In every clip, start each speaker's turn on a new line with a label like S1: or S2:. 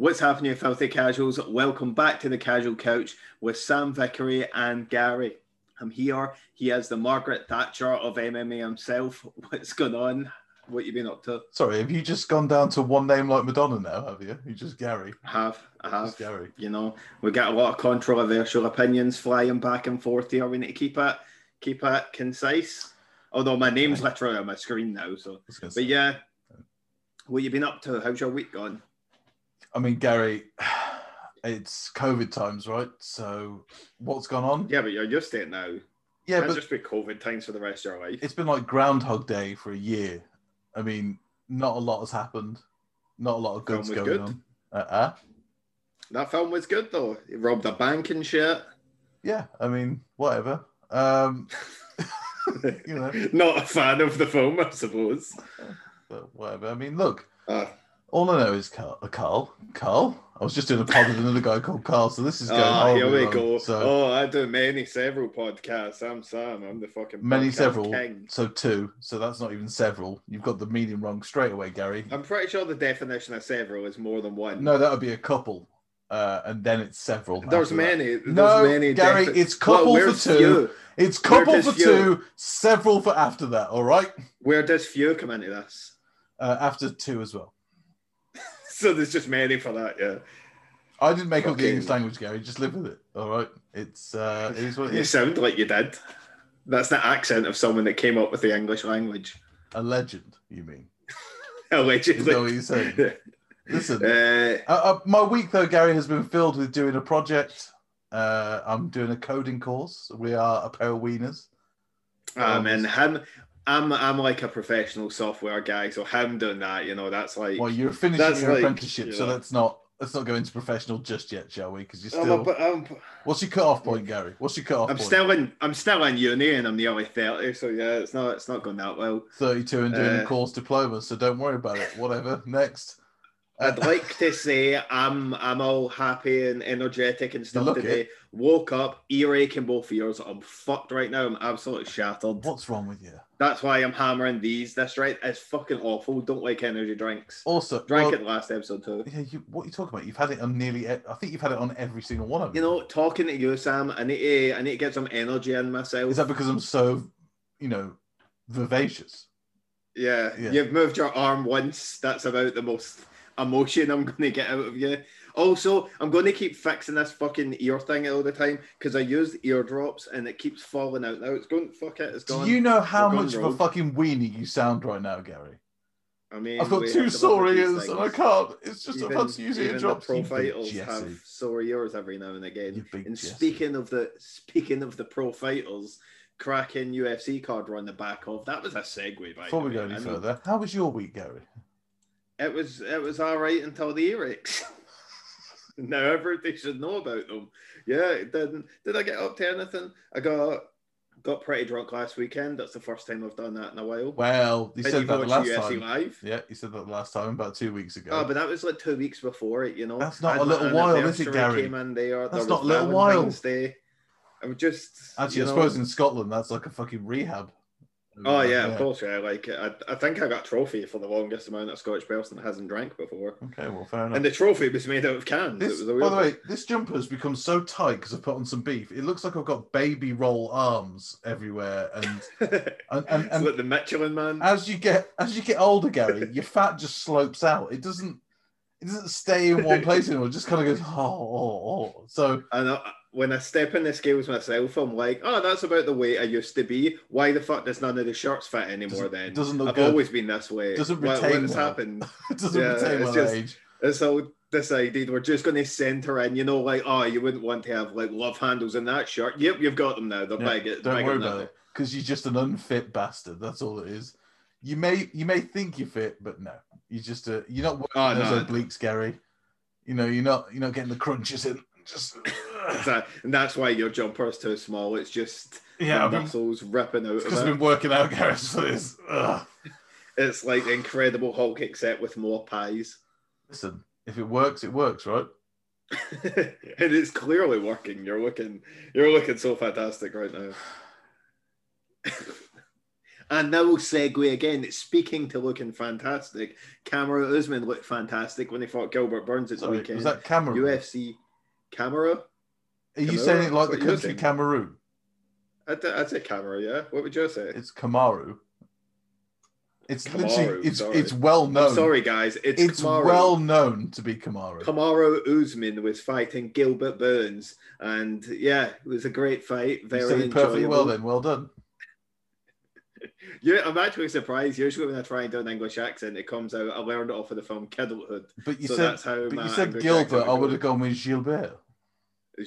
S1: What's happening, filthy casuals? Welcome back to the Casual Couch with Sam Vickery and Gary. I'm here. He is the Margaret Thatcher of MMA himself. What's going on? What you been up to?
S2: Sorry, have you just gone down to one name like Madonna now? Have you? You just Gary.
S1: I have. I have.
S2: Just Gary.
S1: You know, we got a lot of controversial opinions flying back and forth here. We need to keep it keep it concise. Although my name's literally on my screen now, so.
S2: I was gonna
S1: But yeah, what you been up to? How's your week gone?
S2: I mean, Gary, it's COVID times, right? So what's gone on?
S1: Yeah, but you're used to it now.
S2: Yeah, but
S1: just be COVID times for the rest of your life.
S2: it's been like Groundhog Day for a year. I mean, not a lot has happened. Not a lot of goods going
S1: good.
S2: on. Uh-uh.
S1: That film was good though. He robbed a bank and shit.
S2: Yeah, I mean, whatever. Um, you know,
S1: Not a fan of the film, I suppose.
S2: but whatever. I mean, look,
S1: Uh,
S2: all I know is Carl. Uh, Carl. Carl. I was just doing a pod with another guy called Carl, so this is going.
S1: ah, here we
S2: wrong.
S1: go.
S2: So
S1: Oh, I do many, several podcasts. I'm Sam. I'm the fucking
S2: many several.
S1: king.
S2: So two. So that's not even several. You've got the meaning wrong straight away, Gary.
S1: I'm pretty sure the definition of several is more than one.
S2: No, that would be a couple, uh, and then it's several.
S1: there's
S2: that.
S1: many. There's
S2: No,
S1: many
S2: Gary,
S1: defi-
S2: it's couple
S1: Well,
S2: for two. It's couple for
S1: few-
S2: two, several for after that. All right,
S1: Where does few come into this?
S2: uh, after two as well.
S1: So there's just many for that, yeah.
S2: I didn't make up the English language, Gary. Just live with it. All right, it's uh, it is what it
S1: You
S2: is.
S1: sound like you did. That's the accent of someone that came up with the English language.
S2: A legend, you mean?
S1: Allegedly.
S2: Is what you're saying? Listen,
S1: Uh,
S2: Uh, uh, my week though, Gary, has been filled with doing a project. Uh, I'm doing a coding course. We are a pair of wieners.
S1: I mean, him. I'm I'm like a professional software guy, so him doing that, you know, that's like.
S2: Well, you're finishing your
S1: like,
S2: apprenticeship,
S1: you
S2: so
S1: know.
S2: let's not let's not go into professional just yet, shall we? Because you're
S1: I'm,
S2: still.
S1: a, I'm,
S2: What's your cut-off point, Gary? What's your cut-off
S1: I'm
S2: point?
S1: still in I'm still in uni and I'm nearly thirty, so yeah, it's not it's not going that well.
S2: 32 and doing
S1: Uh,
S2: a course diploma, so don't worry about it. Whatever. Next.
S1: I'd like to say I'm I'm all happy and energetic and stuff today. Woke up, earache in both ears. I'm fucked right now. I'm absolutely shattered.
S2: What's wrong with you?
S1: That's why I'm hammering these. That's right. It's fucking awful. Don't like energy drinks.
S2: Also,
S1: Drank
S2: well,
S1: it last episode too.
S2: Yeah, you, what are you talking about? You've had it on nearly. I think you've had it on every single one of them.
S1: You know, talking to you, Sam. I need to I need to get some energy in myself.
S2: is that because I'm so, you know, vivacious?
S1: Yeah,
S2: Yeah.
S1: you've moved your arm once. That's about the most emotion I'm going to get out of you. Also, I'm going to keep fixing this fucking ear thing all the time because I used eardrops and it keeps falling out now. It's going, fuck it, it's gone.
S2: Do you know how much of a fucking weenie you sound right now, Gary?
S1: I mean,
S2: I've got two sore
S1: look at these
S2: ears and I can't. It's just
S1: Even-
S2: I've had to use eardrops.
S1: The
S2: you big
S1: pro-fighters have sore ears every now and again. And
S2: Jesse.
S1: speaking of the speaking of the pro fighters, cracking UFC card we're the back of. That was a segue. By
S2: Before we go any
S1: I mean,
S2: further, how was your week, Gary?
S1: It was it was all right until the earaches. now everybody should know about them. Yeah, it didn't. Did I get up to anything? I got got pretty drunk last weekend. That's the first time I've done that in a while.
S2: Well, you said that the last
S1: UFC
S2: time.
S1: live?
S2: Yeah, you said that the last time about two weeks ago.
S1: Oh, but that was like two weeks before it, you know.
S2: That's not a little while, is it, Gary?
S1: Came in there.
S2: That's
S1: there
S2: not a little while.
S1: Day. I'm just
S2: Actually, I
S1: know-
S2: suppose in Scotland that's like a fucking rehab.
S1: Oh yeah, of course. Yeah, like I, I think I got trophy for the longest amount of Scottish person that hasn't drank before,
S2: Okay, well, fair enough.
S1: and the trophy was made out of cans.
S2: This,
S1: it was a
S2: by the way, this jumper has become so tight because I've put on some beef. It looks like I've got baby roll arms everywhere, and
S1: and,
S2: and, and, and
S1: like the Michelin man.
S2: as you get as you get older, Gary, your fat just slopes out. It doesn't it doesn't stay in one place anymore. It just kind of goes oh, oh, oh. So
S1: And I, when I step in the scales myself, I'm like, oh, that's about the way I used to be. Why the fuck does none of the shirts fit anymore?
S2: Doesn't-
S1: then
S2: doesn't look
S1: I've
S2: good.
S1: always been this way.
S2: Doesn't
S1: What-
S2: retain
S1: What's
S2: well.
S1: happened?
S2: it doesn't
S1: Yeah,
S2: retain
S1: it's
S2: my
S1: just-
S2: age.
S1: It's all decided we're just going to center in. You know, like, oh, you wouldn't want to have like love handles in that shirt. Yep, you've got them now. They're
S2: Yeah,
S1: big.
S2: Don't
S1: big
S2: worry about it because you're just an unfit bastard. That's all it is. You may you may think you're fit, but no, you're just a you're not working
S1: Oh,
S2: those
S1: no.
S2: obliques, Gary. You know you're not you're not getting the crunches in. Just
S1: and that's why your jumper is too small. It's just
S2: yeah, I've been,
S1: muscles ripping out
S2: because
S1: of
S2: I've been working out, Gary. For this. Ugh.
S1: It's like the Incredible Hulk except with more pies.
S2: Listen, if it works, it works, right?
S1: and it's clearly working. You're looking, you're looking so fantastic right now. And now we'll segue again. Speaking to looking fantastic, Camara Usman looked fantastic when he fought Gilbert Burns at the weekend.
S2: was that Cameroon?
S1: UFC Camara?
S2: Are you saying it like the country? Cameroon?
S1: I'd, I'd say Camara, yeah. What would you say?
S2: It's Kamaru. It's
S1: Kamaru,
S2: literally it's
S1: sorry.
S2: it's well
S1: I'm
S2: known.
S1: sorry, guys. It's,
S2: It's
S1: Kamaru.
S2: well known to be Kamaru.
S1: Kamaru Usman was fighting Gilbert Burns, and yeah, it was a great fight. Very
S2: perfectly well then. Well done.
S1: Yeah, I'm actually surprised. Usually, when I try and do an English accent, it comes out. I learned it off of the film Kidulthood.
S2: But you
S1: so
S2: said
S1: that's how
S2: but you said
S1: English
S2: Gilbert. I would have gone with Gilbert.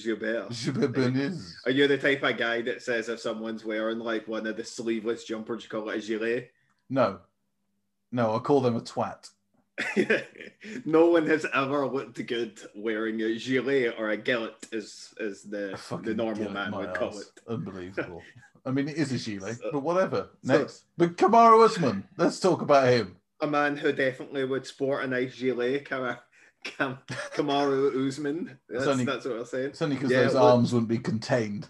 S1: Gilbert.
S2: Gilbert Bernays.
S1: Are you the type of guy that says if someone's wearing like one of the sleeveless jumpers, you call it a gilet?
S2: No, no, I call them a twat.
S1: no one has ever looked good wearing a gilet or a gillet, as as the the normal man would call
S2: arse.
S1: it.
S2: Unbelievable. I mean, it is a gilet,
S1: So-
S2: but whatever.
S1: so-
S2: Next, but Kamaru Usman. Let's talk about him.
S1: A man who definitely would sport a nice gilet, Cam- Cam- Kamaru Usman. That's,
S2: only-
S1: that's what I'm saying.
S2: It's only because
S1: Yeah,
S2: those
S1: looked-
S2: arms wouldn't be contained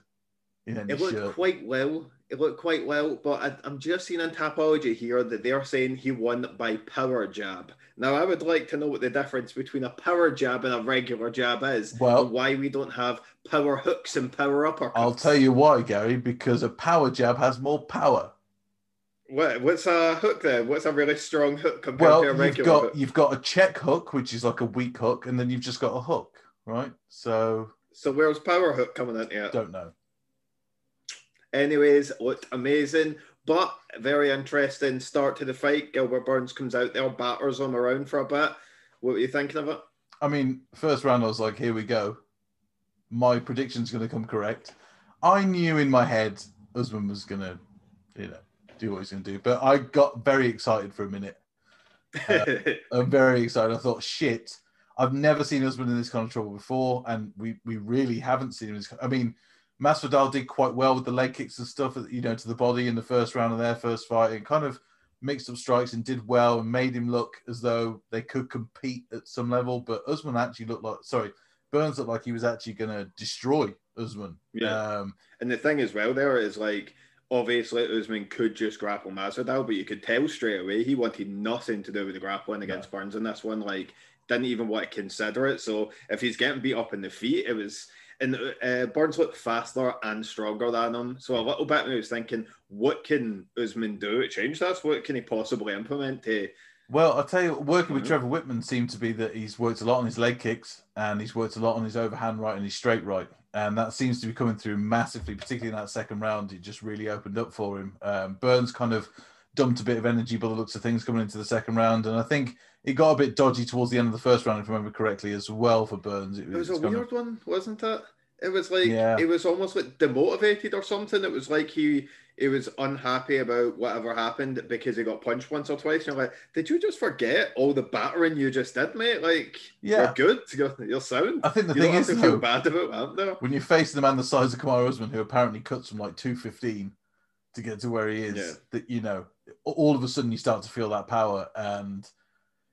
S2: in any
S1: It looked
S2: shirt.
S1: quite well. It looked quite well, but I, I'm just seeing on Tapology here that they're saying he won by power jab. Now, I would like to know what the difference between a power jab and a regular jab is.
S2: Well-
S1: and why we don't have power hooks and power uppercuts.
S2: I'll tell you why, Gary. Because a power jab has more power.
S1: What, what's a hook there? What's a really strong hook compared
S2: Well,
S1: to a
S2: you've
S1: regular
S2: got
S1: hook?
S2: you've got a check hook, which is like a weak hook, and then you've just got a hook, right? So
S1: So where's power hook coming into it?
S2: don't know.
S1: Anyways, looked amazing, but very interesting start to the fight. Gilbert Burns comes out there, batters him around for a bit. What were you thinking of it?
S2: I mean, first round, I was like, here we go. My prediction's going to come correct. I knew in my head Usman was going to, you know, do what he's going to do, but I got very excited for a minute. Uh, I'm very excited. I thought, shit, I've never seen Usman in this kind of trouble before, and we we really haven't seen him. In this, I mean, Masvidal did quite well with the leg kicks and stuff, you know, to the body in the first round of their first fight, and kind of mixed up strikes and did well and made him look as though they could compete at some level. But Usman actually looked like, sorry, Burns looked like he was actually going to destroy Usman.
S1: Yeah.
S2: Um,
S1: And the thing as well there is like obviously Usman could just grapple Masvidal, but you could tell straight away he wanted nothing to do with the grappling against Burns in this one. Like didn't even want to consider it. So if he's getting beat up in the feet, it was and uh, Burns looked faster and stronger than him. So a little bit I was thinking, what can Usman do to change this? What can he possibly implement to
S2: Well, I'll tell you, working with
S1: Mhm.
S2: Trevor Wittman seemed to be that he's worked a lot on his leg kicks and he's worked a lot on his overhand right and his straight right. And that seems to be coming through massively, particularly in that second round. It just really opened up for him. Um, Burns kind of dumped a bit of energy by the looks of things coming into the second round. And I think it got a bit dodgy towards the end of the first round, if I remember correctly, as well for Burns.
S1: It was a
S2: kind of-
S1: weird one, wasn't it? It was like
S2: Yeah.
S1: it was almost like demotivated or something. It was like he he was unhappy about whatever happened because he got punched once or twice. And you're like, did you just forget all the battering you just did, mate? Like,
S2: Yeah.
S1: you're good. You're, you're sound.
S2: I think the
S1: you
S2: thing is,
S1: to feel bad about there.
S2: when you face the man the size of Kamaru Usman, who apparently cuts from like 215 to get to where he is,
S1: Yeah.
S2: that you know, all of a sudden you start to feel that power. And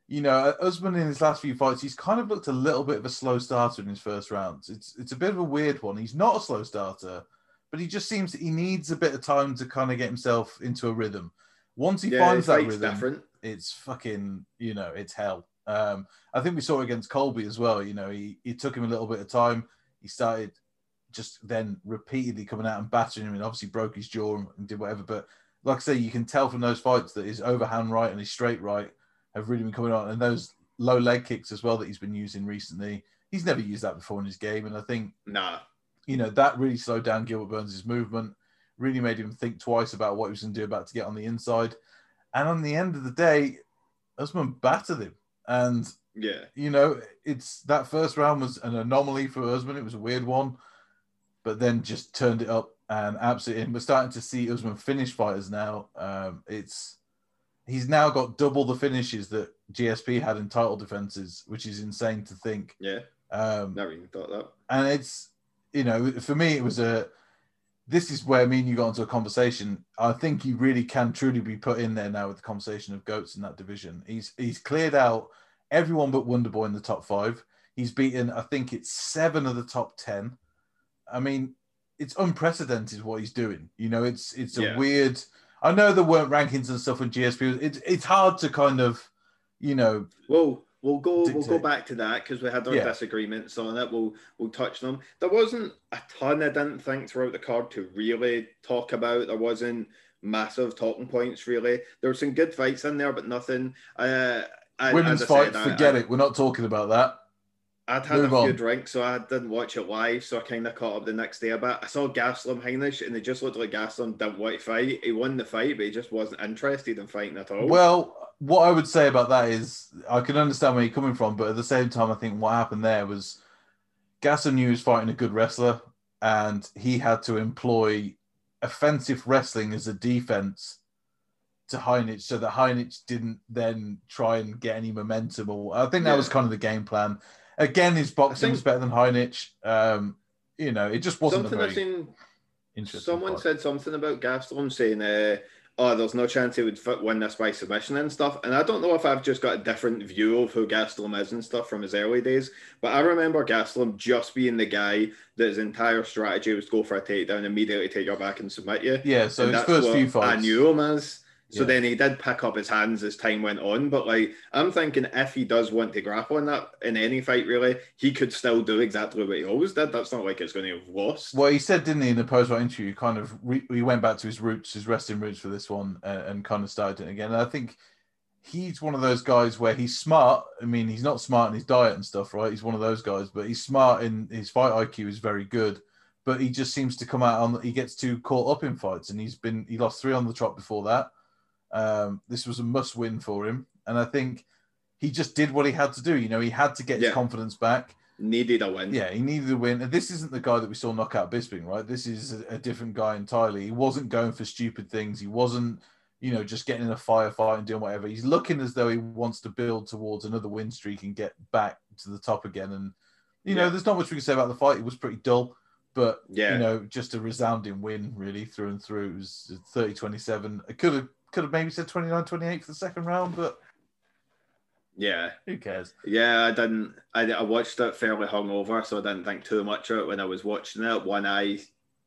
S2: you know, Usman in his last few fights, he's kind of looked a little bit of a slow starter in his first rounds. It's it's a bit of a weird one. He's not a slow starter, but he just seems he needs a bit of time to kind of get himself into a rhythm. Once he
S1: Yeah,
S2: finds that rhythm,
S1: different.
S2: it's fucking you know it's hell um i think we saw it against colby as well you know he, he took him a little bit of time he started just then repeatedly coming out and battering him and obviously broke his jaw and did whatever but like i say you can tell from those fights that his overhand right and his straight right have really been coming on and those low leg kicks as well that he's been using recently he's never used that before in his game and i think
S1: Nah.
S2: you know, that really slowed down Gilbert Burns' movement, really made him think twice about what he was going to do about to get on the inside. And on the end of the day, Usman battered him. And,
S1: Yeah.
S2: you know, it's that first round was an anomaly for Usman. It was a weird one, but then just turned it up and absolutely. And we're starting to see Usman finish fighters now. Um, it's he's now got double the finishes that GSP had in title defenses, which is insane to think.
S1: Yeah.
S2: Um,
S1: Never even thought that.
S2: and it's you know for me it was a this is where me and you got into a conversation i think he really can truly be put in there now with the conversation of goats in that division he's he's cleared out everyone but wonderboy in the top five he's beaten i think it's seven of the top ten i mean it's unprecedented what he's doing you know it's it's a
S1: Yeah.
S2: weird I know there weren't rankings and stuff when GSP. It's it's hard to kind of, you know,
S1: Well, we'll go we'll go back to that because we had our
S2: Yeah.
S1: disagreements on it. We'll we'll touch them. There wasn't a ton I didn't think throughout the card to really talk about. There wasn't massive talking points really. There were some good fights in there, but nothing. Uh, I-
S2: women's fight.
S1: said, I-
S2: forget
S1: I-
S2: it. We're not talking about that.
S1: I'd had
S2: Move
S1: a few
S2: on.
S1: drinks, so I didn't watch it live. So I kind of caught up the next day a bit. I saw Gastelum Heinisch, and it just looked like Gastelum didn't want to fight. He won the fight, but he just wasn't interested in fighting at all.
S2: Well, what I would say about that is I can understand where you're coming from, but at the same time, I think what happened there was Gastelum knew he was fighting a good wrestler, and he had to employ offensive wrestling as a defense to Heinisch, so that Heinisch didn't then try and get any momentum. Or I think that was kind of the game plan. Again, his boxing was better than Heinisch. Um, you know, it just wasn't
S1: something I've seen
S2: interesting.
S1: Someone
S2: fight.
S1: said something about Gastelum saying, uh, "Oh, there's no chance he would fit, win this by submission and stuff." And I don't know if I've just got a different view of who Gastelum is and stuff from his early days, but I remember Gastelum just being the guy that his entire strategy was go for a takedown, immediately take your back and submit you.
S2: yeah. So
S1: And
S2: his
S1: that's
S2: first
S1: what
S2: few fights,
S1: I knew him as. So
S2: Yeah.
S1: then he did pick up his hands as time went on. But like I'm thinking if he does want to grapple in that in any fight really, he could still do exactly what he always did. That's not like it's going to have lost.
S2: Well, he said, didn't he, in the post-fight interview, kind of re- he went back to his roots, his wrestling roots for this one, and, and kind of started it again. And I think he's one of those guys where he's smart. I mean, he's not smart in his diet and stuff, right? He's one of those guys, but he's smart in his fight IQ is very good. But he just seems to come out on. He gets too caught up in fights, and he's been he lost three on the trot before that. Um, this was a must-win for him, and I think he just did what he had to do. You know, he had to get
S1: Yeah.
S2: his confidence back.
S1: Needed a win.
S2: Yeah, he needed a win. And this isn't the guy that we saw knock out Bisping, right? This is a, a different guy entirely. He wasn't going for stupid things. He wasn't, you know, just getting in a firefight and doing whatever. He's looking as though he wants to build towards another win streak and get back to the top again. And, you know, there's not much we can say about the fight. It was pretty dull, but,
S1: Yeah.
S2: you know, just a resounding win, really, through and through. It was 30 27. It could have, could have maybe said 29 28 for the second round, but
S1: Yeah.
S2: who cares?
S1: Yeah, I didn't. I, I watched it fairly hungover, so I didn't think too much of it when I was watching it. One eye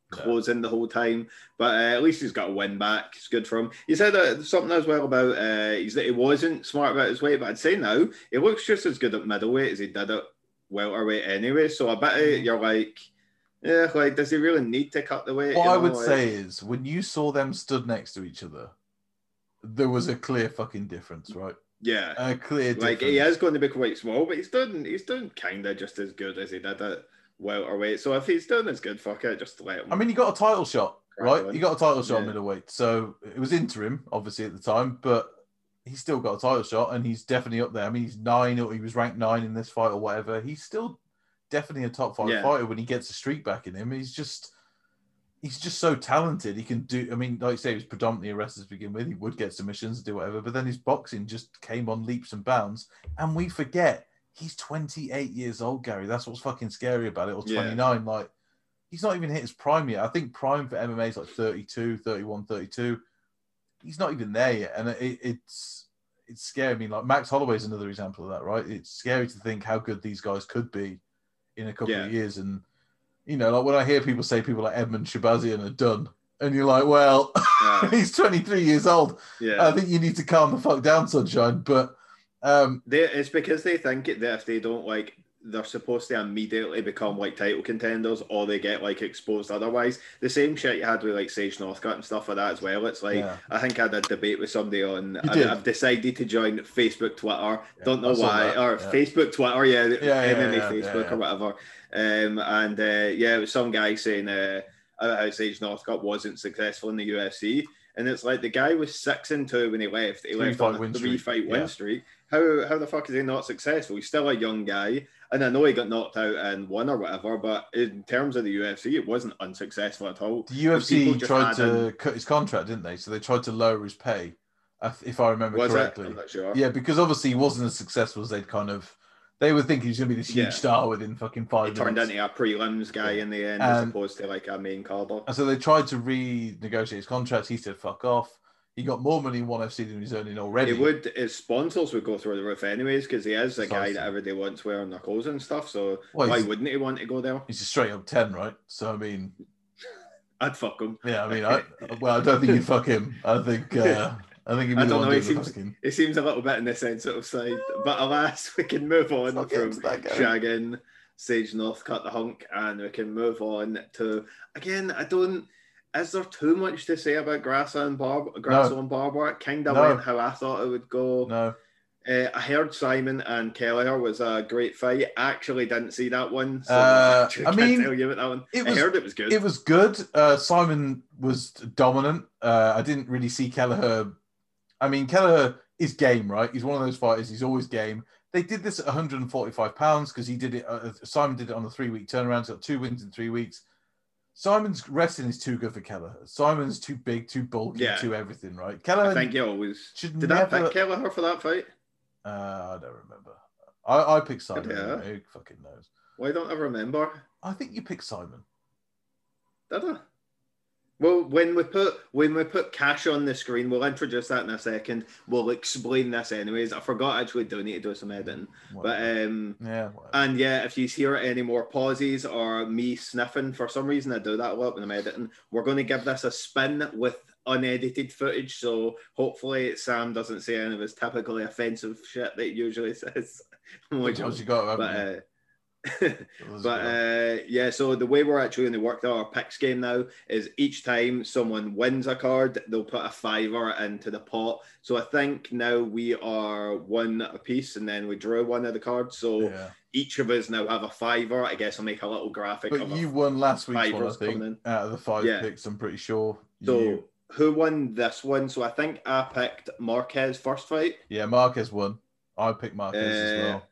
S1: closing the whole time, but uh, at least he's got a win back. It's good for him. He said uh, something as well about uh, he's that he wasn't smart about his weight, but I'd say now he looks just as good at middleweight as he did at welterweight anyway. So I bet
S2: Mm-hmm.
S1: you're like, yeah, like does he really need to cut the weight?
S2: What I
S1: know,
S2: would
S1: like-
S2: say is when you saw them stood next to each other, there was a clear fucking difference, right?
S1: yeah.
S2: A clear difference.
S1: Like he is going to be quite small, but he's done he's done kind of just as good as he did at welterweight. So if he's done as good, fuck it, just let him.
S2: I mean, he got a title shot, right? He got a title shot
S1: Yeah.
S2: middleweight, so it was interim, obviously at the time, but he's still got a title shot, and he's definitely up there. I mean, he's nine, or he was ranked nine in this fight, or whatever. He's still definitely a top five
S1: Yeah.
S2: fighter when he gets a streak back in him. He's just. He's just so talented. He can do. I mean, like you say, he was predominantly a wrestler to begin with. He would get submissions, do whatever, but then his boxing just came on leaps and bounds. And we forget he's 28 years old, Gary. That's what's fucking scary about it. Or
S1: Yeah.
S2: 29. Like he's not even hit his prime yet. I think prime for MMA is like 32, 31, 32. He's not even there yet. And it, it's it's scary. I mean, like Max Holloway's another example of that, right? It's scary to think how good these guys could be in a couple
S1: Yeah.
S2: of years. And you know, like when I hear people say people like Edmen Shahbazyan are done, and you're like, well,
S1: Yeah.
S2: he's 23 years old.
S1: yeah.
S2: I think you need to calm the fuck down, sunshine. But um,
S1: They, it's because they think that if they don't like, they're supposed to immediately become like title contenders, or they get like exposed otherwise. The same shit you had with like Sage Northcutt and stuff like that as well. It's like
S2: Yeah.
S1: I think I had a debate with somebody on. I. I've decided to join Facebook, Twitter. Don't know why, or. Facebook, Twitter. Yeah,
S2: Yeah, yeah,
S1: MMA
S2: yeah,
S1: Facebook or whatever. Um, and uh, yeah, it was some guy saying uh, about how Sage Northcutt wasn't successful in the UFC. And it's like the guy was six and two when he left. He
S2: Three
S1: left on a
S2: win
S1: three
S2: streak,
S1: fight win
S2: yeah.
S1: streak. How how the fuck is he not successful? He's still a young guy, and I know he got knocked out and won or whatever. But in terms of the UFC, it wasn't unsuccessful at all.
S2: the UFC tried to cut his contract, didn't they? So they tried to lower his pay, if- I remember
S1: Was
S2: correctly.
S1: Sure.
S2: Yeah, because obviously he wasn't as successful as they'd kind of. They were thinking he's going to be this huge
S1: Yeah.
S2: star within fucking five
S1: He turned
S2: minutes.
S1: into a prelims guy in the end, as opposed to like a main carder.
S2: And so they tried to renegotiate his contract. He said, "Fuck off." He got more money in one FC than he's earning already.
S1: He would his sponsors would go through the roof anyways because he is a guy that everybody wants wearing their clothes and stuff. So
S2: Well,
S1: why wouldn't he want to go there?
S2: He's a straight up ten, right? So I mean,
S1: I'd fuck him.
S2: Yeah, I mean, I well, I don't think you'd fuck him. I think uh, I think he'd be
S1: I don't know,
S2: the
S1: seems- It seems a little bit in the sensitive side, but alas, we can move on
S2: Let's not get
S1: from
S2: into that, Gary.
S1: shagging Sage North, cut the hunk, and we can move on to again. I don't. Is there too much to say about Grasso and Barb? Grasso and Barber? It kind of
S2: No.
S1: went how I thought it would go.
S2: No,
S1: Uh, I heard Simon and Kelleher was a great fight. I actually didn't see that one. So
S2: Uh, I
S1: can't
S2: mean,
S1: tell you about that one.
S2: it
S1: I
S2: was-
S1: heard it was good.
S2: it was good. Uh, Simon was dominant. Uh, I didn't really see Kelleher. I mean, Kelleher is game, right? He's one of those fighters. He's always game. They did this at 145 pounds because he did it. Uh, Simon did it on a three-week turnaround. He's got two wins in three weeks. Simon's wrestling is too good for Kelleher. Simon's too big, too bulky,
S1: Yeah.
S2: too everything, right?
S1: I think you always.
S2: should
S1: Did
S2: never-
S1: I pick Kelleher for that fight?
S2: uh, I don't remember. I, I picked Simon.
S1: Yeah.
S2: Who fucking knows?
S1: Why don't I remember?
S2: I think you picked Simon.
S1: Did I? Well, when we put when we put cash on the screen, we'll introduce that in a second. We'll explain this anyways. I forgot I actually do need to do some editing, but um,
S2: yeah. whatever.
S1: and yeah, if you hear any more pauses or me sniffing for some reason, I do that a lot when I'm editing. We're going to give this a spin with unedited footage, so hopefully Sam doesn't say any of his typically offensive shit that he usually says. I'm only
S2: Sometimes
S1: joking,
S2: you got,
S1: but. Uh, but uh, yeah, so the way we're actually going to work our picks game now is each time someone wins a card, they'll put a fiver into the pot. So I think now we are one apiece, and then we draw one of the cards. So
S2: yeah.
S1: each of us now have a fiver. I guess I'll make a little graphic.
S2: But you won last week's one, I think.
S1: coming
S2: Out of the five
S1: Yeah.
S2: picks, I'm pretty sure.
S1: so
S2: You-
S1: who won this one? So I think I picked Marquez first fight.
S2: yeah, Marquez won. I picked Marquez as
S1: Uh,
S2: well.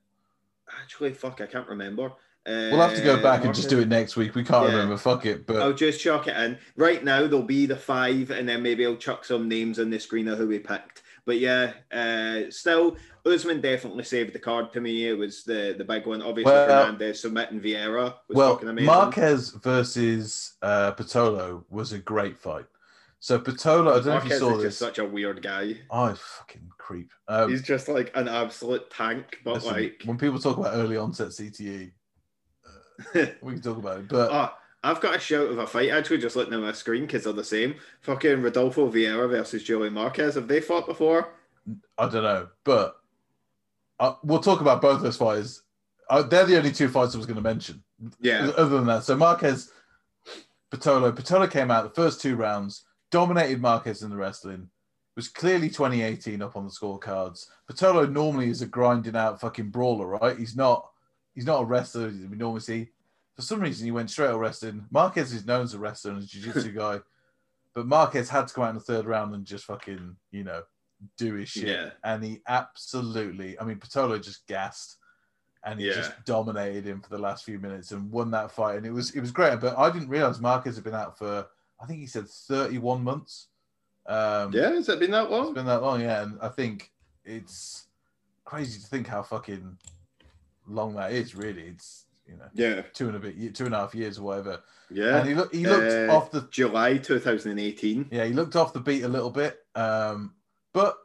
S1: Actually, fuck, I can't remember. Uh,
S2: We'll have to go back and just do it next week. We can't
S1: Yeah.
S2: remember. Fuck it. But
S1: I'll just chuck it in. Right now, there'll be the five, and then maybe I'll chuck some names on the screen of who we picked. But yeah, uh, still, Usman definitely saved the card to me. It was the, the big one. Obviously,
S2: Well-
S1: Fernandez submitting Vieira was
S2: well,
S1: fucking amazing.
S2: Marquez versus uh, Pitolo was a great fight. So Pitolo, I don't know if you saw
S1: is
S2: this.
S1: just such a weird guy.
S2: Oh, fucking creep. Um,
S1: He's just like an absolute tank, but
S2: listen,
S1: like,
S2: when people talk about early onset CTE, we can talk about it. But
S1: oh, I've got a shout of a fight actually just looking at my screen because they're the same. Fucking Rodolfo Vieira versus Joey Marquez. Have they fought before?
S2: I don't know, but uh, we'll talk about both those fighters. Uh, they're the only two fights I was going to mention.
S1: Yeah.
S2: Other than that, so Marquez, Pitolo, Pitolo came out the first two rounds, dominated Marquez in the wrestling. Was clearly 2018 up on the scorecards. Pitolo normally is a grinding out fucking brawler, right? He's not. He's not a wrestler we normally see. For some reason, he went straight to wrestling. Marquez is known as a wrestler and a jiu-jitsu guy, but Marquez had to come out in the third round and just fucking, you know, do his shit.
S1: Yeah.
S2: And he absolutely, I mean, Pitolo just gassed and he
S1: Yeah.
S2: just dominated him for the last few minutes and won that fight. And it was it was great. But I didn't realize Marquez had been out for I think he said 31 months. Um,
S1: Yeah, has it been that
S2: it's
S1: long?
S2: been that long, yeah. And I think it's crazy to think how fucking long that is. Really, it's you know
S1: Yeah.
S2: two and a bit, two and a half years or whatever.
S1: Yeah.
S2: And he looked he looked
S1: Uh,
S2: off the
S1: July 2018.
S2: yeah, he looked off the beat a little bit. Um, but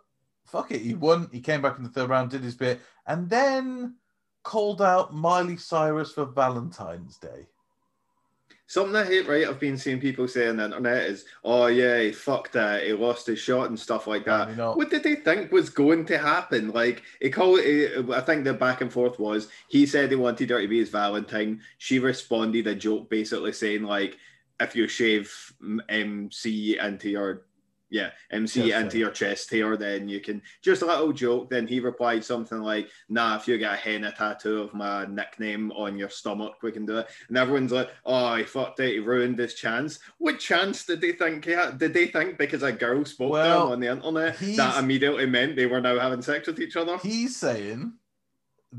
S2: fuck it, he won. He came back in the third round, did his bit, and then called out Miley Cyrus for Valentine's Day.
S1: Something I hate, right? I've been seeing people say on the internet is, oh, yeah, he fucked that. He lost his shot and stuff like that.
S2: You know,
S1: What did they think was going to happen? Like, he called it, I think the back and forth was he said he wanted her to be his Valentine. She responded a joke basically saying, like, if you shave MC into your, yeah, MC into your chest hair, then you can, just a little joke. Then he replied something like, nah, if you get a henna tattoo of my nickname on your stomach, we can do it. And everyone's like, oh, he fucked it, he ruined his chance. What chance did they think he had? Did they think because a girl spoke to him on the internet that immediately meant they were now having sex with each other?
S2: he's saying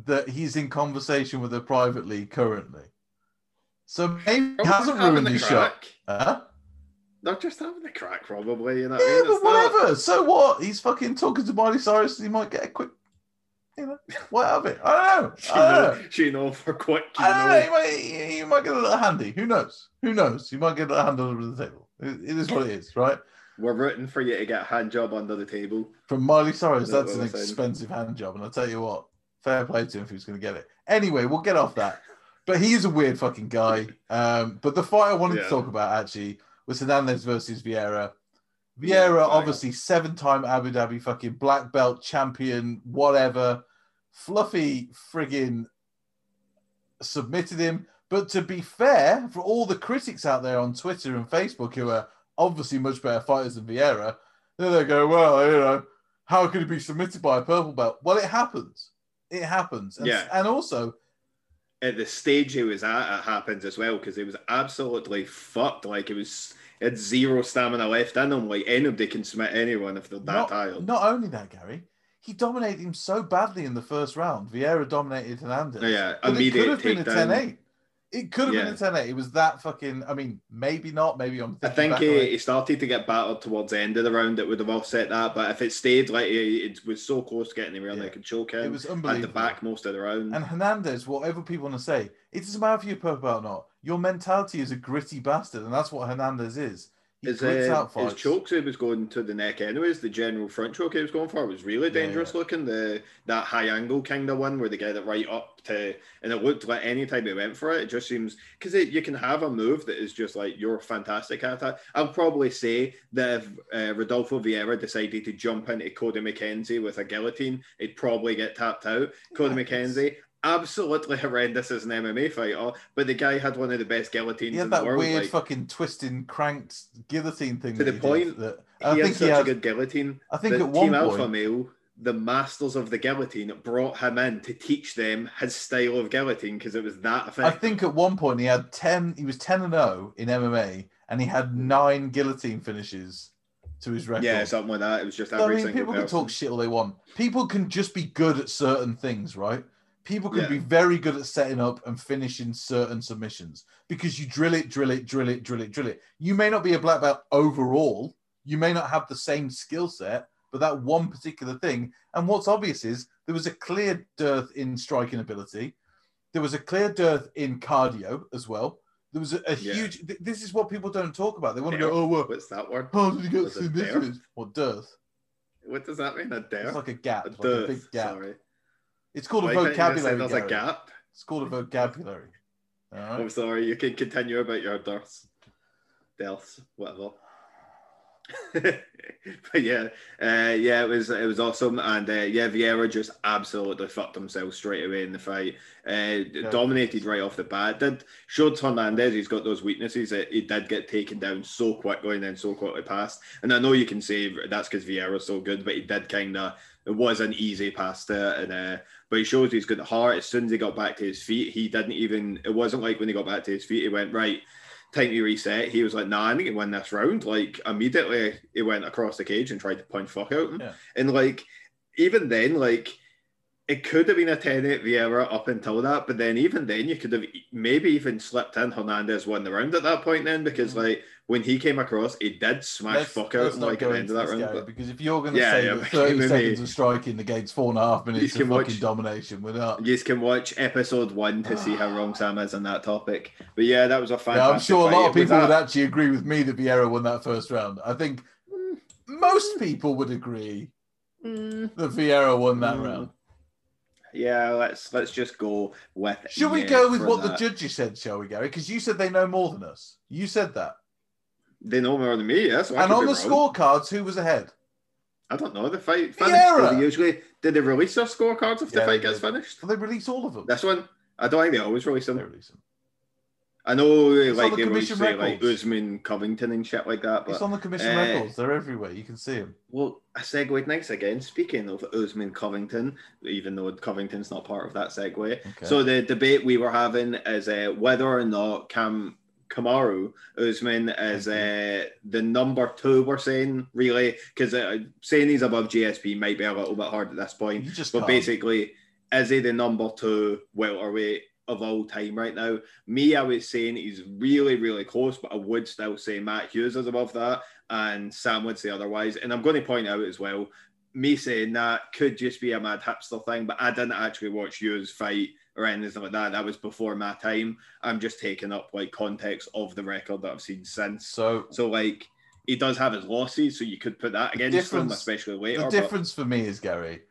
S2: that he's in conversation with her privately currently. So maybe he hasn't ruined
S1: the
S2: his shot. Huh?
S1: They're just having a crack, probably. You know what I
S2: Yeah,
S1: mean?
S2: but
S1: not-
S2: whatever. So what? He's fucking talking to Miley Cyrus. He might get a quick, you know, what of it? I don't know.
S1: She
S2: I don't
S1: know,
S2: know.
S1: she know for quick. You
S2: I know.
S1: know.
S2: He might, he, might get a little handy. Who knows? Who knows? He might get a hand under the table. It, it is what it is, right?
S1: We're rooting for you to get a hand job under the table.
S2: From Miley Cyrus, that's an expensive hand job, and I'll tell you what, fair play to him if he's going to get it. Anyway, we'll get off that. But he is a weird fucking guy. Um, but the fight I wanted
S1: Yeah.
S2: to talk about actually was Hernandez versus Vieira. Vieira,
S1: bang
S2: obviously seven-time Abu Dhabi fucking black belt champion, whatever. Fluffy friggin' submitted him. But to be fair, for all the critics out there on Twitter and Facebook who are obviously much better fighters than Vieira, then they go, well, you know, how could he be submitted by a purple belt? Well, it happens. It happens. And,
S1: Yeah.
S2: and also,
S1: at the stage he was at, it happens as well because he was absolutely fucked. Like it was, it zero stamina left in him. Like anybody can submit anyone if they're that
S2: not,
S1: tired.
S2: Not only that, Gary, he dominated him so badly in the first round. Vieira dominated Hernandez.
S1: Yeah,
S2: immediate it could have been a 10-8. It could have
S1: Yeah.
S2: been a 10 8. It was that fucking, I mean, maybe not. Maybe I'm
S1: I
S2: thinking
S1: think
S2: back
S1: he, he started to get battered towards the end of the round. It would have offset that, but if it stayed like he, it was so close to getting him around,
S2: Yeah.
S1: they could choke
S2: It
S1: him
S2: was
S1: at the back most of the round.
S2: And Hernandez, whatever people want to say, it doesn't matter if you're purple or not. Your mentality is a gritty bastard, and that's what Hernandez is.
S1: His, uh, his chokes he was going to the neck anyways. The general front choke he was going for was really dangerous
S2: yeah.
S1: looking. The that high angle kind of one where they get it right up to, and it looked like any time he went for it, it just seems because you can have a move that is just like you're fantastic at that. I'll probably say that if uh, Rodolfo Vieira decided to jump into Cody McKenzie with a guillotine, he'd probably get tapped out. Cody
S2: Yeah,
S1: McKenzie. Absolutely horrendous as an MMA fighter, but the guy had one of the best guillotines
S2: He had
S1: in the
S2: that
S1: world.
S2: weird
S1: like,
S2: fucking twisting, cranked guillotine thing.
S1: To the point,
S2: that
S1: he
S2: I
S1: had
S2: think
S1: such
S2: he had.
S1: a good guillotine.
S2: I think at one
S1: Team Alpha
S2: point,
S1: Male, the masters of the guillotine, brought him in to teach them his style of guillotine because it was that effective.
S2: I think at one point he had ten. He was ten and zero in MMA, and he had nine guillotine finishes to his record.
S1: yeah, something like that. It was just every
S2: I mean, people
S1: person.
S2: can talk shit all they want. People can just be good at certain things, right? People can
S1: Yeah.
S2: be very good at setting up and finishing certain submissions because you drill it, drill it, drill it, drill it, drill it. You may not be a black belt overall. You may not have the same skill set, but that one particular thing. And what's obvious is there was a clear dearth in striking ability. There was a clear dearth in cardio as well. There was a, a
S1: Yeah.
S2: huge. th- This is what people don't talk about. They want to go, "Oh, well,
S1: What's that word?
S2: how did he get
S1: it
S2: submissions?" What dearth?
S1: What does that mean? A dare?
S2: It's like a gap,
S1: a
S2: like
S1: dearth.
S2: a big gap.
S1: Sorry.
S2: It's called a
S1: Why can't you just say
S2: vocabulary.
S1: There's a gap.
S2: It's called a vocabulary.
S1: I'm sorry. You can continue about your dearths, deaths, whatever. but yeah, uh, yeah, it was it was awesome, and uh, yeah, Vieira just absolutely fucked himself straight away in the fight. Uh, Dominated right off the bat. Did showed Hernandez he's got those weaknesses that he did get taken down so quickly and then so quickly past. And I know you can say that's because Vieira's so good, but he did kind of it was an easy pass to it, and uh, but he shows he's got the heart. As soon as he got back to his feet, he didn't even. It wasn't like when he got back to his feet, he went right. Time to reset. He was like, "Nah, I need to win this round." Like immediately, he went across the cage and tried to punch fuck out him.
S2: Yeah.
S1: And like, even then, like, it could have been a 10 8 Vieira up until that, but then even then, you could have maybe even slipped in Hernandez won the round at that point, then because
S2: Mhm.
S1: like when he came across, he did smash
S2: Let's,
S1: fuck out
S2: let's
S1: him
S2: not
S1: like at the end
S2: into
S1: of that round.
S2: Gary,
S1: But
S2: because if you're going to
S1: Yeah,
S2: say
S1: yeah,
S2: 30
S1: maybe-
S2: seconds of striking against four and a half minutes
S1: can
S2: of fucking domination, we're
S1: you can watch episode one to see how wrong Sam is on that topic. But yeah, that was a fantastic.
S2: Yeah, I'm sure a lot of
S1: With
S2: people would actually agree with me that Vieira won that first round. I think most people would agree
S1: Mm,
S2: that Vieira won that
S1: Mm.
S2: round.
S1: Yeah, let's let's just go with.
S2: Should we go with what
S1: that.
S2: the judges said, shall we, Gary? Because you said they know more than us. You said that.
S1: They know more than me, yes.
S2: and on the scorecards, who was ahead?
S1: I don't know. The fight finished. They usually did they release their scorecards if the fight gets
S2: did.
S1: finished?
S2: Well, they release all of them.
S1: This one, I don't think they always release them.
S2: They release them.
S1: I know,
S2: It's
S1: like
S2: the
S1: they
S2: commission
S1: say, like. Usman, Covington, and shit like that.
S2: It's
S1: But
S2: on the commission
S1: uh,
S2: records. They're everywhere. You can see them.
S1: well, I segued nice again. Speaking of Usman, Covington, even though Covington's not part of that segue.
S2: Okay.
S1: So the debate we were having is uh, whether or not Cam Kamaru Usman is uh, the number two. We're saying really because uh, saying he's above GSP might be a little bit hard at this point. But
S2: can't.
S1: basically, is he the number two welterweight of all time right now? Me, I was saying he's really, really close, but I would still say Matt Hughes is above that, and Sam would say otherwise. And I'm going to point out as well, me saying that could just be a mad hipster thing, but I didn't actually watch Hughes fight or anything like that. That was before my time. I'm just taking up like context of the record that I've seen since.
S2: So
S1: So like he does have his losses, so you could put that against him, especially later.
S2: the
S1: but-
S2: difference for me is Gary.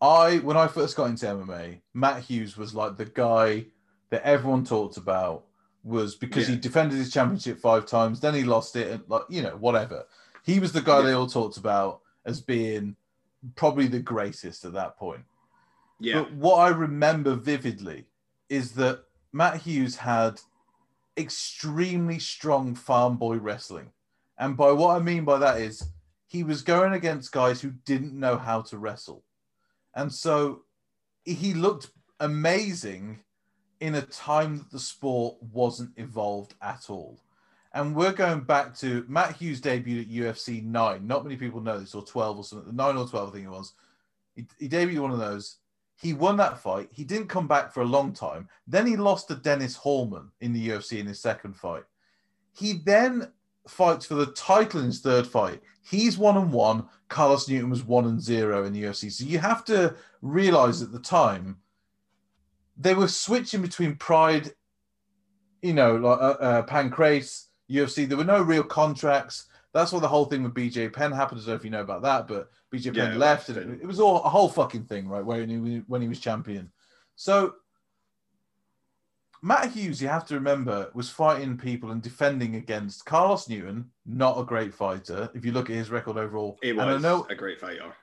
S2: I when I first got into MMA, Matt Hughes was like the guy that everyone talked about was because he defended his championship five times, then he lost it, and like you know, whatever. He was the guy they all talked about as being probably the greatest at that point.
S1: Yeah.
S2: But what I remember vividly is that Matt Hughes had extremely strong farm boy wrestling. And by what I mean by that is he was going against guys who didn't know how to wrestle. And so he looked amazing in a time that the sport wasn't evolved at all. And we're going back to Matt Hughes debuted at UFC 9. Not many people know this, or 12 or something. 9 or 12, I think it was. He, he debuted one of those. He won that fight. He didn't come back for a long time. Then he lost to Dennis Hallman in the UFC in his second fight. He then fights for the title in his third fight. He's one and one. Carlos Newton was one and zero in the UFC. So you have to realize at the time they were switching between Pride, you know, like uh, uh, Pancrase, UFC. There were no real contracts. That's why the whole thing with BJ Penn happened. I don't know if you know about that, but BJ
S1: Yeah,
S2: Penn left, and it, it was all a whole fucking thing, right? Where he, when he was champion. So Matt Hughes, you have to remember, was fighting people and defending against Carlos Newton, not a great fighter. If you look at his record overall,
S1: He
S2: and I
S1: was
S2: know
S1: a great fighter.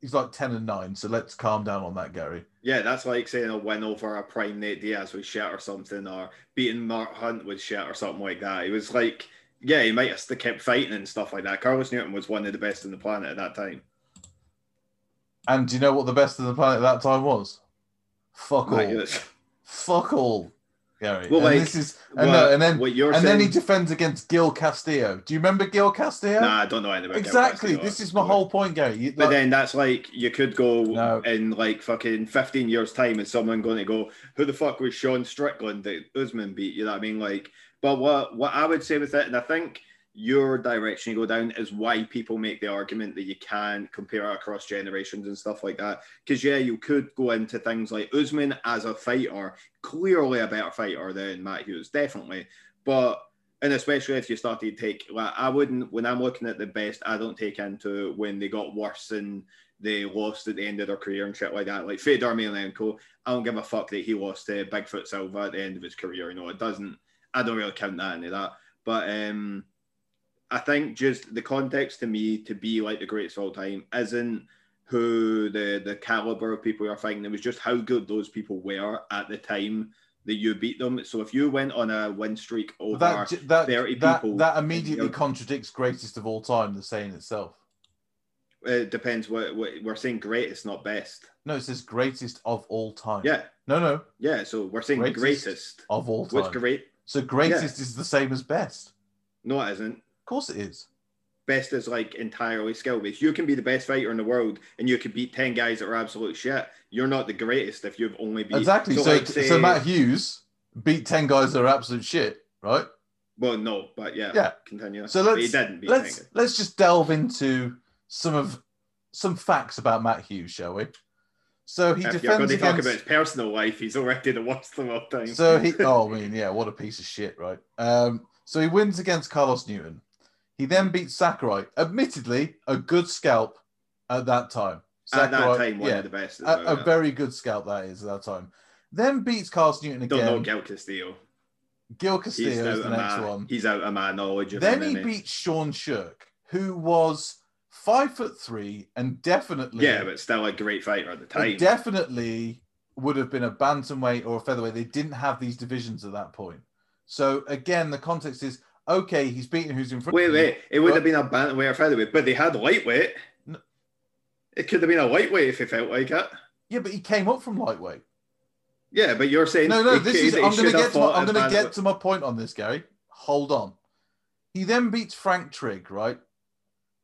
S2: he's like ten and nine. So let's calm down on that, Gary.
S1: Yeah, that's like saying a win over a prime Nate Diaz with shit or something, or beating Mark Hunt with shit or something like that. He was like, yeah, he might have still kept fighting and stuff like that. Carlos Newton was one of the best on the planet at that time.
S2: And do you know what the best of the planet at that time was? Fuck all.
S1: Was-
S2: Fuck all, Gary.
S1: Well,
S2: and
S1: like,
S2: this is and,
S1: what-
S2: no, and then
S1: what you're
S2: and then he defends against Gil Castillo. Do you remember Gil Castillo?
S1: Nah, I don't know anything about
S2: exactly.
S1: Castillo.
S2: This is my whole point, Gary. You,
S1: But
S2: like-
S1: then that's like you could go
S2: No.
S1: in like fucking 15 years time and someone going to go, who the fuck was Sean Strickland that Usman beat? You know what I mean? Like, but what what I would say with it, and I think your direction you go down is why people make the argument that you can't compare across generations and stuff like that. Because yeah, you could go into things like Usman as a fighter, clearly a better fighter than Matt Hughes, definitely. But and especially if you start to take like I wouldn't when I'm looking at the best, I don't take into when they got worse and they lost at the end of their career and shit like that. Like Fedor Emelianenko, I don't give a fuck that he lost to Bigfoot Silva at the end of his career. You know, it doesn't. I don't really count that into that. But um, I think just the context to me to be like the greatest of all time isn't who the the caliber of people you're fighting. It was just how good those people were at the time that you beat them. So if you went on a win streak over
S2: that that
S1: 30
S2: that,
S1: people
S2: that immediately contradicts greatest of all time, the saying itself.
S1: Uh, it depends what, what we're saying. Greatest, not best.
S2: No, it says greatest of all time.
S1: Yeah,
S2: No, no,
S1: yeah. So we're saying
S2: Greatest.
S1: greatest.
S2: of all time.
S1: What's great?
S2: So greatest is the same as best.
S1: No, it isn't.
S2: Of course it is.
S1: Best is like entirely skill based. You can be the best fighter in the world, and you could beat ten guys that are absolute shit. You're not the greatest if you've only beat
S2: Exactly. So,
S1: like,
S2: so, Matt Hughes beat ten guys that are absolute shit, right?
S1: Well, no, but yeah,
S2: Yeah.
S1: Continue.
S2: So let's
S1: he didn't beat
S2: let's
S1: 10 guys.
S2: let's just delve into some of some facts about Matt Hughes, shall we? So he
S1: If you're going
S2: defends
S1: to talk
S2: against.
S1: about his personal life, he's already the worst of all time.
S2: So he, oh, I mean, yeah, what a piece of shit, right? Um, so he wins against Carlos Newton. He then beats Sakurai, admittedly a good scalp at that time.
S1: at that
S2: Sakurai-
S1: time, one
S2: yeah,
S1: of the best.
S2: a,
S1: well,
S2: a
S1: yeah.
S2: very good scalp that is at that time. Then beats Carlos Newton again.
S1: Don't know. Gil Castillo.
S2: Gil
S1: He's
S2: Castillo
S1: out
S2: is the next
S1: my
S2: one.
S1: he's out of my knowledge of
S2: Then he beats Sean Sherk, who was five foot three and definitely
S1: yeah, but still a great fighter at the time.
S2: definitely would have been a bantamweight or a featherweight. They didn't have these divisions at that point. So again, the context is okay. He's beaten who's in front.
S1: Wait,
S2: of him.
S1: wait. It would have been a bantamweight or featherweight, but they had lightweight.
S2: No.
S1: It could have been a lightweight if it felt like it.
S2: Yeah, but he came up from lightweight.
S1: Yeah, but you're saying
S2: No, no. This is. I'm going to get. To my, I'm going to get to my point on this, Gary. Hold on. He then beats Frank Trigg, right?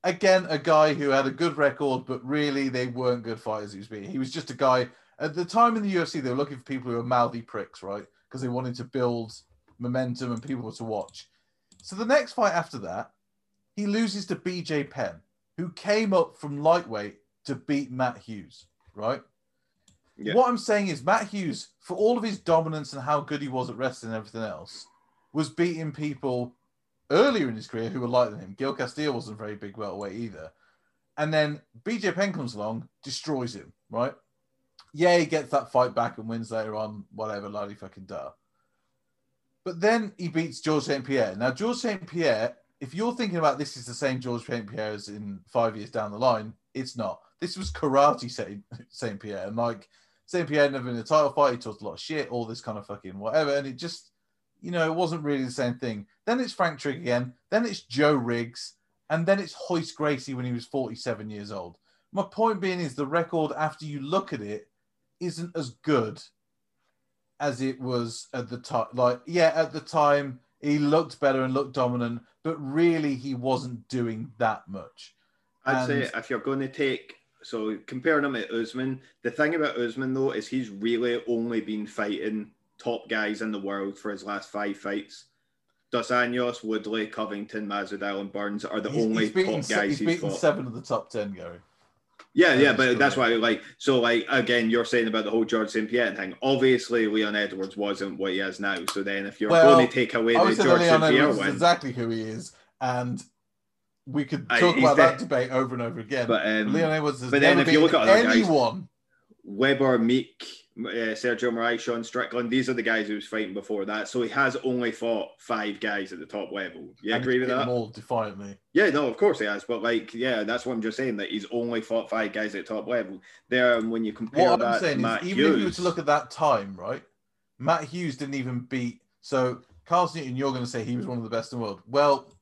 S2: Again, a guy who had a good record, but really they weren't good fighters. He was beating. He was just a guy. At the time in the UFC, they were looking for people who were mouthy pricks, right? Because they wanted to build momentum and people to watch. So the next fight after that, he loses to BJ Penn, who came up from lightweight to beat Matt Hughes, right?
S1: Yeah.
S2: What I'm saying is Matt Hughes, for all of his dominance and how good he was at wrestling and everything else, was beating people earlier in his career who were lighter than him. Gil Castillo wasn't very big welterweight either. And then BJ Penn comes along, destroys him, right? Yeah, he gets that fight back and wins later on, whatever, bloody fucking duh. But then he beats George St. Pierre. Now, George St. Pierre, if you're thinking about this is the same George St. Pierre as in five years down the line, it's not. This was karate St. Pierre. And like St. Pierre never in a title fight. He talked a lot of shit, all this kind of fucking whatever. And it just, you know, it wasn't really the same thing. Then it's Frank Trigg again. Then it's Joe Riggs. And then it's Royce Gracie when he was 47 years old. My point being is the record, after you look at it, isn't as good as it was at the time. Like, yeah, at the time he looked better and looked dominant, but really he wasn't doing that much.
S1: I'd
S2: And-
S1: say if you're going to take so comparing him to Usman, the thing about Usman though is he's really only been fighting top guys in the world for his last five fights. Dos Anjos, Woodley, Covington, Masvidal, and Burns are the
S2: He's,
S1: only
S2: he's beaten,
S1: top guys
S2: he's
S1: he's,
S2: beaten
S1: fought.
S2: seven of the top 10, Gary.
S1: Yeah, yeah, but that's why, like, so, like, again, you're saying about the whole George St. Pierre thing. Obviously, Leon Edwards wasn't what he is now. So then, if you're
S2: Well,
S1: going to take away
S2: I
S1: the George St. Pierre
S2: is
S1: win,
S2: exactly who he is. And we could talk
S1: he's
S2: about that debate over and over again.
S1: but um,
S2: Leon Edwards has
S1: but then if you look at other guys-
S2: anyone.
S1: Weber, Meek, uh, Sergio Moraes, Sean Strickland, these are the guys he was fighting before that. So he has only fought five guys at the top level. You
S2: and
S1: agree with that?
S2: all defiantly.
S1: Yeah, no, of course he has. But like, yeah, that's what I'm just saying that he's only fought five guys at top level. There, and when you compare
S2: What
S1: that
S2: I'm
S1: to
S2: saying
S1: Matt
S2: is, even if you were to look at that time, right? Matt Hughes didn't even beat. So, Carl Newton, you're going to say he was one of the best in the world. Well,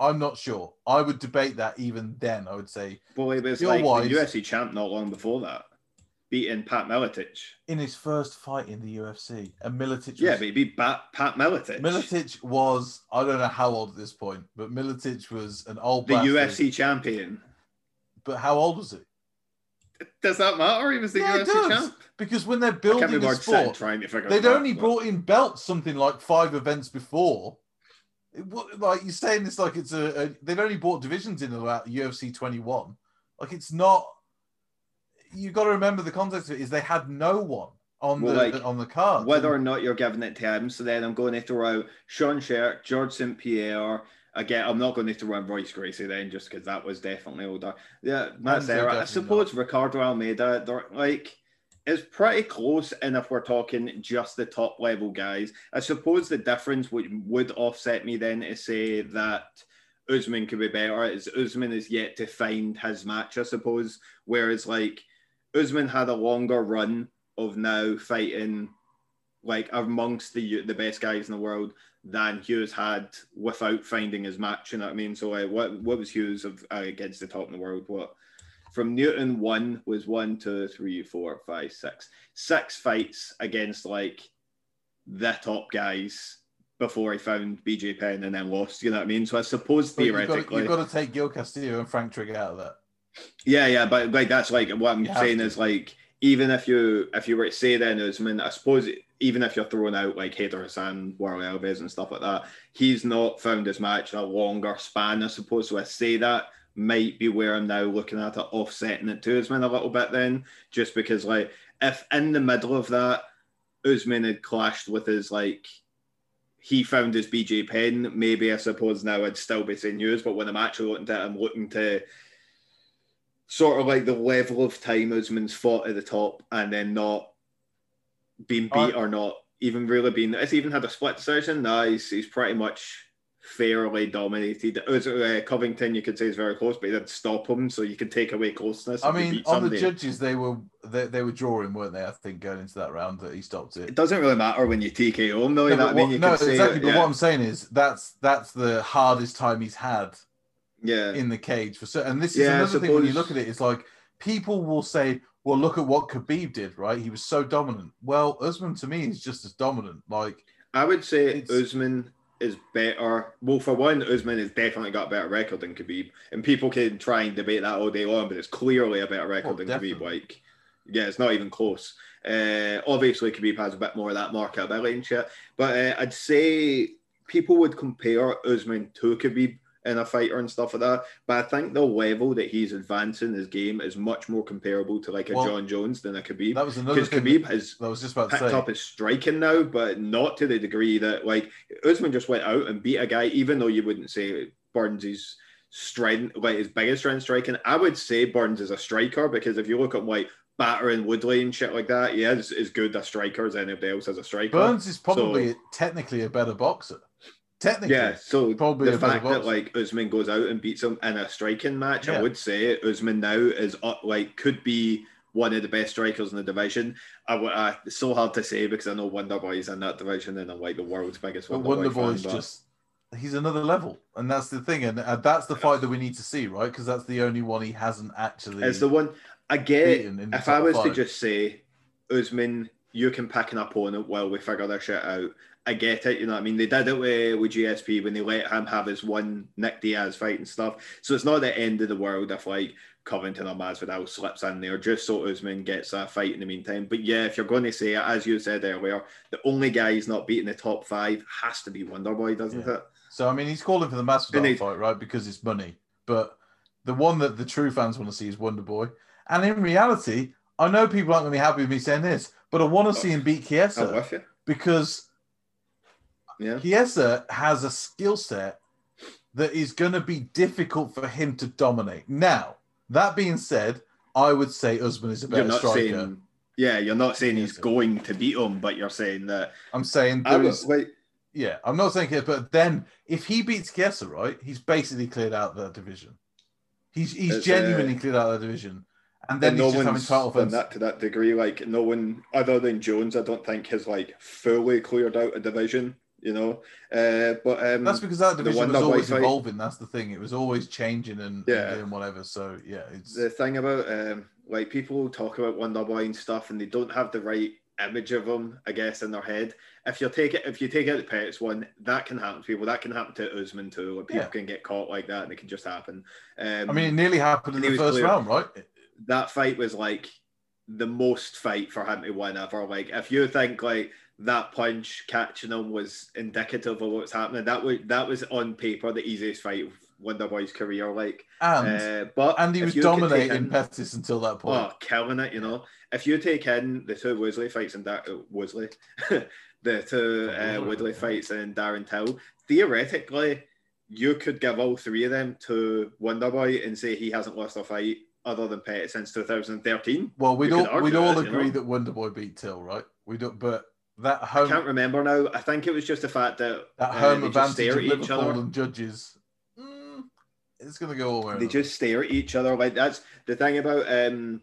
S2: I'm not sure. I would debate that even then. I would say
S1: well, he was like
S2: wise.
S1: the UFC champ not long before that, beating Pat Miletich.
S2: in his first fight in the UFC, and Miletich.
S1: Yeah,
S2: was,
S1: but he beat Pat, Pat Miletich.
S2: Miletich was I don't know how old at this point, but Miletich was an old
S1: the. UFC champion.
S2: But how old was he?
S1: Does that matter? He was the
S2: Yeah,
S1: UFC champ.
S2: Because when they're building a sport,
S1: trying to figure
S2: they'd only brought in belts something like five events before. It, wa- like you're saying this like it's a, a they've only brought divisions in about UFC 21. Like it's not. You got to remember the context of it is they had no one on
S1: Well,
S2: the
S1: like,
S2: on the card.
S1: whether or not you're giving it to him. So then I'm going to throw out Sean Sherk, George St. Pierre. Again, I'm not going to throw in Royce Gracie then, just because that was definitely older. Yeah, that's
S2: Manzo
S1: there. I suppose Ricardo Almeida, they're like, is pretty close. And if we're talking just the top level guys, I suppose the difference would would offset me then to say that. Usman could be better. Is Usman is yet to find his match, I suppose. Whereas like Usman had a longer run of now fighting like amongst the the best guys in the world than Hughes had without finding his match. You know what I mean? So like, what what was Hughes of uh, against the top in the world? What from Newton one was one, two, three, four, five, six, six fights against like the top guys before he found BJ Penn and then lost. You know what I mean? So I suppose
S2: But you've got,
S1: theoretically,
S2: to, you've got to take Gil Castillo and Frank Trigg out of that.
S1: Yeah, yeah, but like that's like what I'm
S2: You
S1: saying is like even if you if you were to say then Usman, I mean I suppose even if you're throwing out like Hayder Hassan, Warlley Alves and stuff like that, he's not found his match in a longer span, I suppose. So I say that might be where I'm now looking at it, offsetting it to Usman a little bit then, just because like if in the middle of that Usman had clashed with his like he found his BJ Penn, maybe I suppose now I'd still be saying Hughes, but when I'm actually looking at it, I'm looking to sort of like the level of time Usman's fought at the top and then not being beat or not even really been. Has he even had a split decision? No, he's, he's pretty much fairly dominated. Us- uh, Covington, you could say, is very close, but he didn't stop him, so you could take away closeness.
S2: I mean, on the judges, they were they, they were drawing, weren't they? I think going into that round that he stopped it.
S1: it doesn't really matter when you TKO him, though. You
S2: No,
S1: know what I mean? You
S2: no,
S1: can say,
S2: exactly. But
S1: yeah,
S2: what I'm saying is that's that's the hardest time he's had
S1: yeah.
S2: in the cage for certain. And this is
S1: Yeah,
S2: another thing when you look at it. It's like people will say, "Well, look at what Khabib did, right? He was so dominant." Well, Usman to me is just as dominant. Like
S1: I would say
S2: It's-
S1: Usman is better. Well, for one, Usman has definitely got a better record than Khabib, and people can try and debate that all day long, but it's clearly a better record
S2: Oh,
S1: than
S2: definitely.
S1: Khabib. Like, yeah, it's not even close. Uh, obviously, Khabib has a bit more of that marketability and shit, but uh, I'd say people would compare Usman to Khabib in a fighter and stuff like that. But I think the level that he's advancing his game is much more comparable to like a
S2: Well,
S1: Jon Jones than a Khabib.
S2: that was another
S1: Because. Khabib has
S2: I was just about to
S1: picked
S2: say.
S1: up his striking now, but not to the degree that like Usman just went out and beat a guy, even though you wouldn't say Burns' is strength, like his biggest strength striking. I would say Burns is a striker because if you look at like battering Woodley and shit like that. He is as good a striker as anybody else as a striker.
S2: Burns is probably technically a better boxer. Technically,
S1: Yeah, so
S2: Probably
S1: the fact that like Usman goes out and beats him in a striking match,
S2: Yeah.
S1: I would say Usman now is up, like could be one of the best strikers in the division. I, I it's so hard to say because I know Wonderboy's in that division and I'm like the world's biggest Wonderboy
S2: Wonder
S1: fan,
S2: Boy's
S1: but-
S2: just he's another level, and that's the thing, and uh, that's the fight that we need to see, right? Because that's the only one he hasn't actually.
S1: It's the one I get.
S2: beaten in the
S1: If I was to just say, Usman, you can pick an opponent while we figure this shit out. I get it, you know what I mean? They did it with, with GSP when they let him have his one Nick Diaz fight and stuff. So it's not the end of the world if like Covington or Masvidal slips in there just so Usman gets a fight in the meantime. But yeah, if you're going to say, as you said earlier, the only guy he's not beating the top five has to be Wonderboy, doesn't
S2: Yeah.
S1: it?
S2: So I mean, he's calling for the Masvidal fight, right? Because it's money. But the one that the true fans want to see is Wonder Boy. And in reality, I know people aren't going to be happy with me saying this, but I want to oh. see him beat oh,
S1: with you.
S2: because
S1: Yeah.
S2: Chiesa has a skill set that is going to be difficult for him to dominate. Now, that being said, I would say Usman is a better striker.
S1: saying, yeah, you're not saying he's going to beat him, but you're saying that.
S2: I'm saying
S1: I
S2: there
S1: was
S2: is,
S1: like,
S2: yeah, I'm not saying it, but then if he beats Chiesa, right, he's basically cleared out that division. He's he's
S1: It's,
S2: genuinely
S1: uh,
S2: cleared out the division, and then
S1: and
S2: he's
S1: no
S2: just having
S1: one's
S2: title
S1: done that to that degree. Like no one other than Jones, I don't think has like fully cleared out a division. You know, uh, but um,
S2: That's because that division was always evolving. That's the thing; it was always changing and,
S1: Yeah.
S2: and doing whatever. So yeah, it's
S1: the thing about um, like people talk about Wonder Boy and stuff, and they don't have the right image of him, I guess, in their head. If you take it, if you take out the Pettis one, that can happen to people. That can happen to Usman too. Like people
S2: Yeah.
S1: can get caught like that, and it can just happen. Um,
S2: I mean, it nearly happened in the first
S1: clear.
S2: round, right?
S1: that fight was like the most fight for him to win ever. Like if you think like that punch catching him was indicative of what's happening, that was that was on paper the easiest fight of Wonderboy's career. Like,
S2: And
S1: uh, but
S2: and he was
S1: you could take
S2: dominating
S1: in-
S2: Pettis until that point.
S1: Oh, killing it, you know. If you take in the two Woodley fights and that Woodley, the two uh, Woodley fights and Darren Till, theoretically, you could give all three of them to Wonderboy and say he hasn't lost a fight other than Pettis since 2013.
S2: well, we'd all we'd all
S1: that, you
S2: agree
S1: know.
S2: that Wonderboy beat Till, right? We don't, but that
S1: I can't remember now. I think it was just the fact that
S2: that
S1: uh,
S2: home
S1: they
S2: advantage
S1: stare
S2: of
S1: at each
S2: Liverpool
S1: other.
S2: and judges, mm, it's to go way.
S1: They just stare at each other. Like that's the thing about um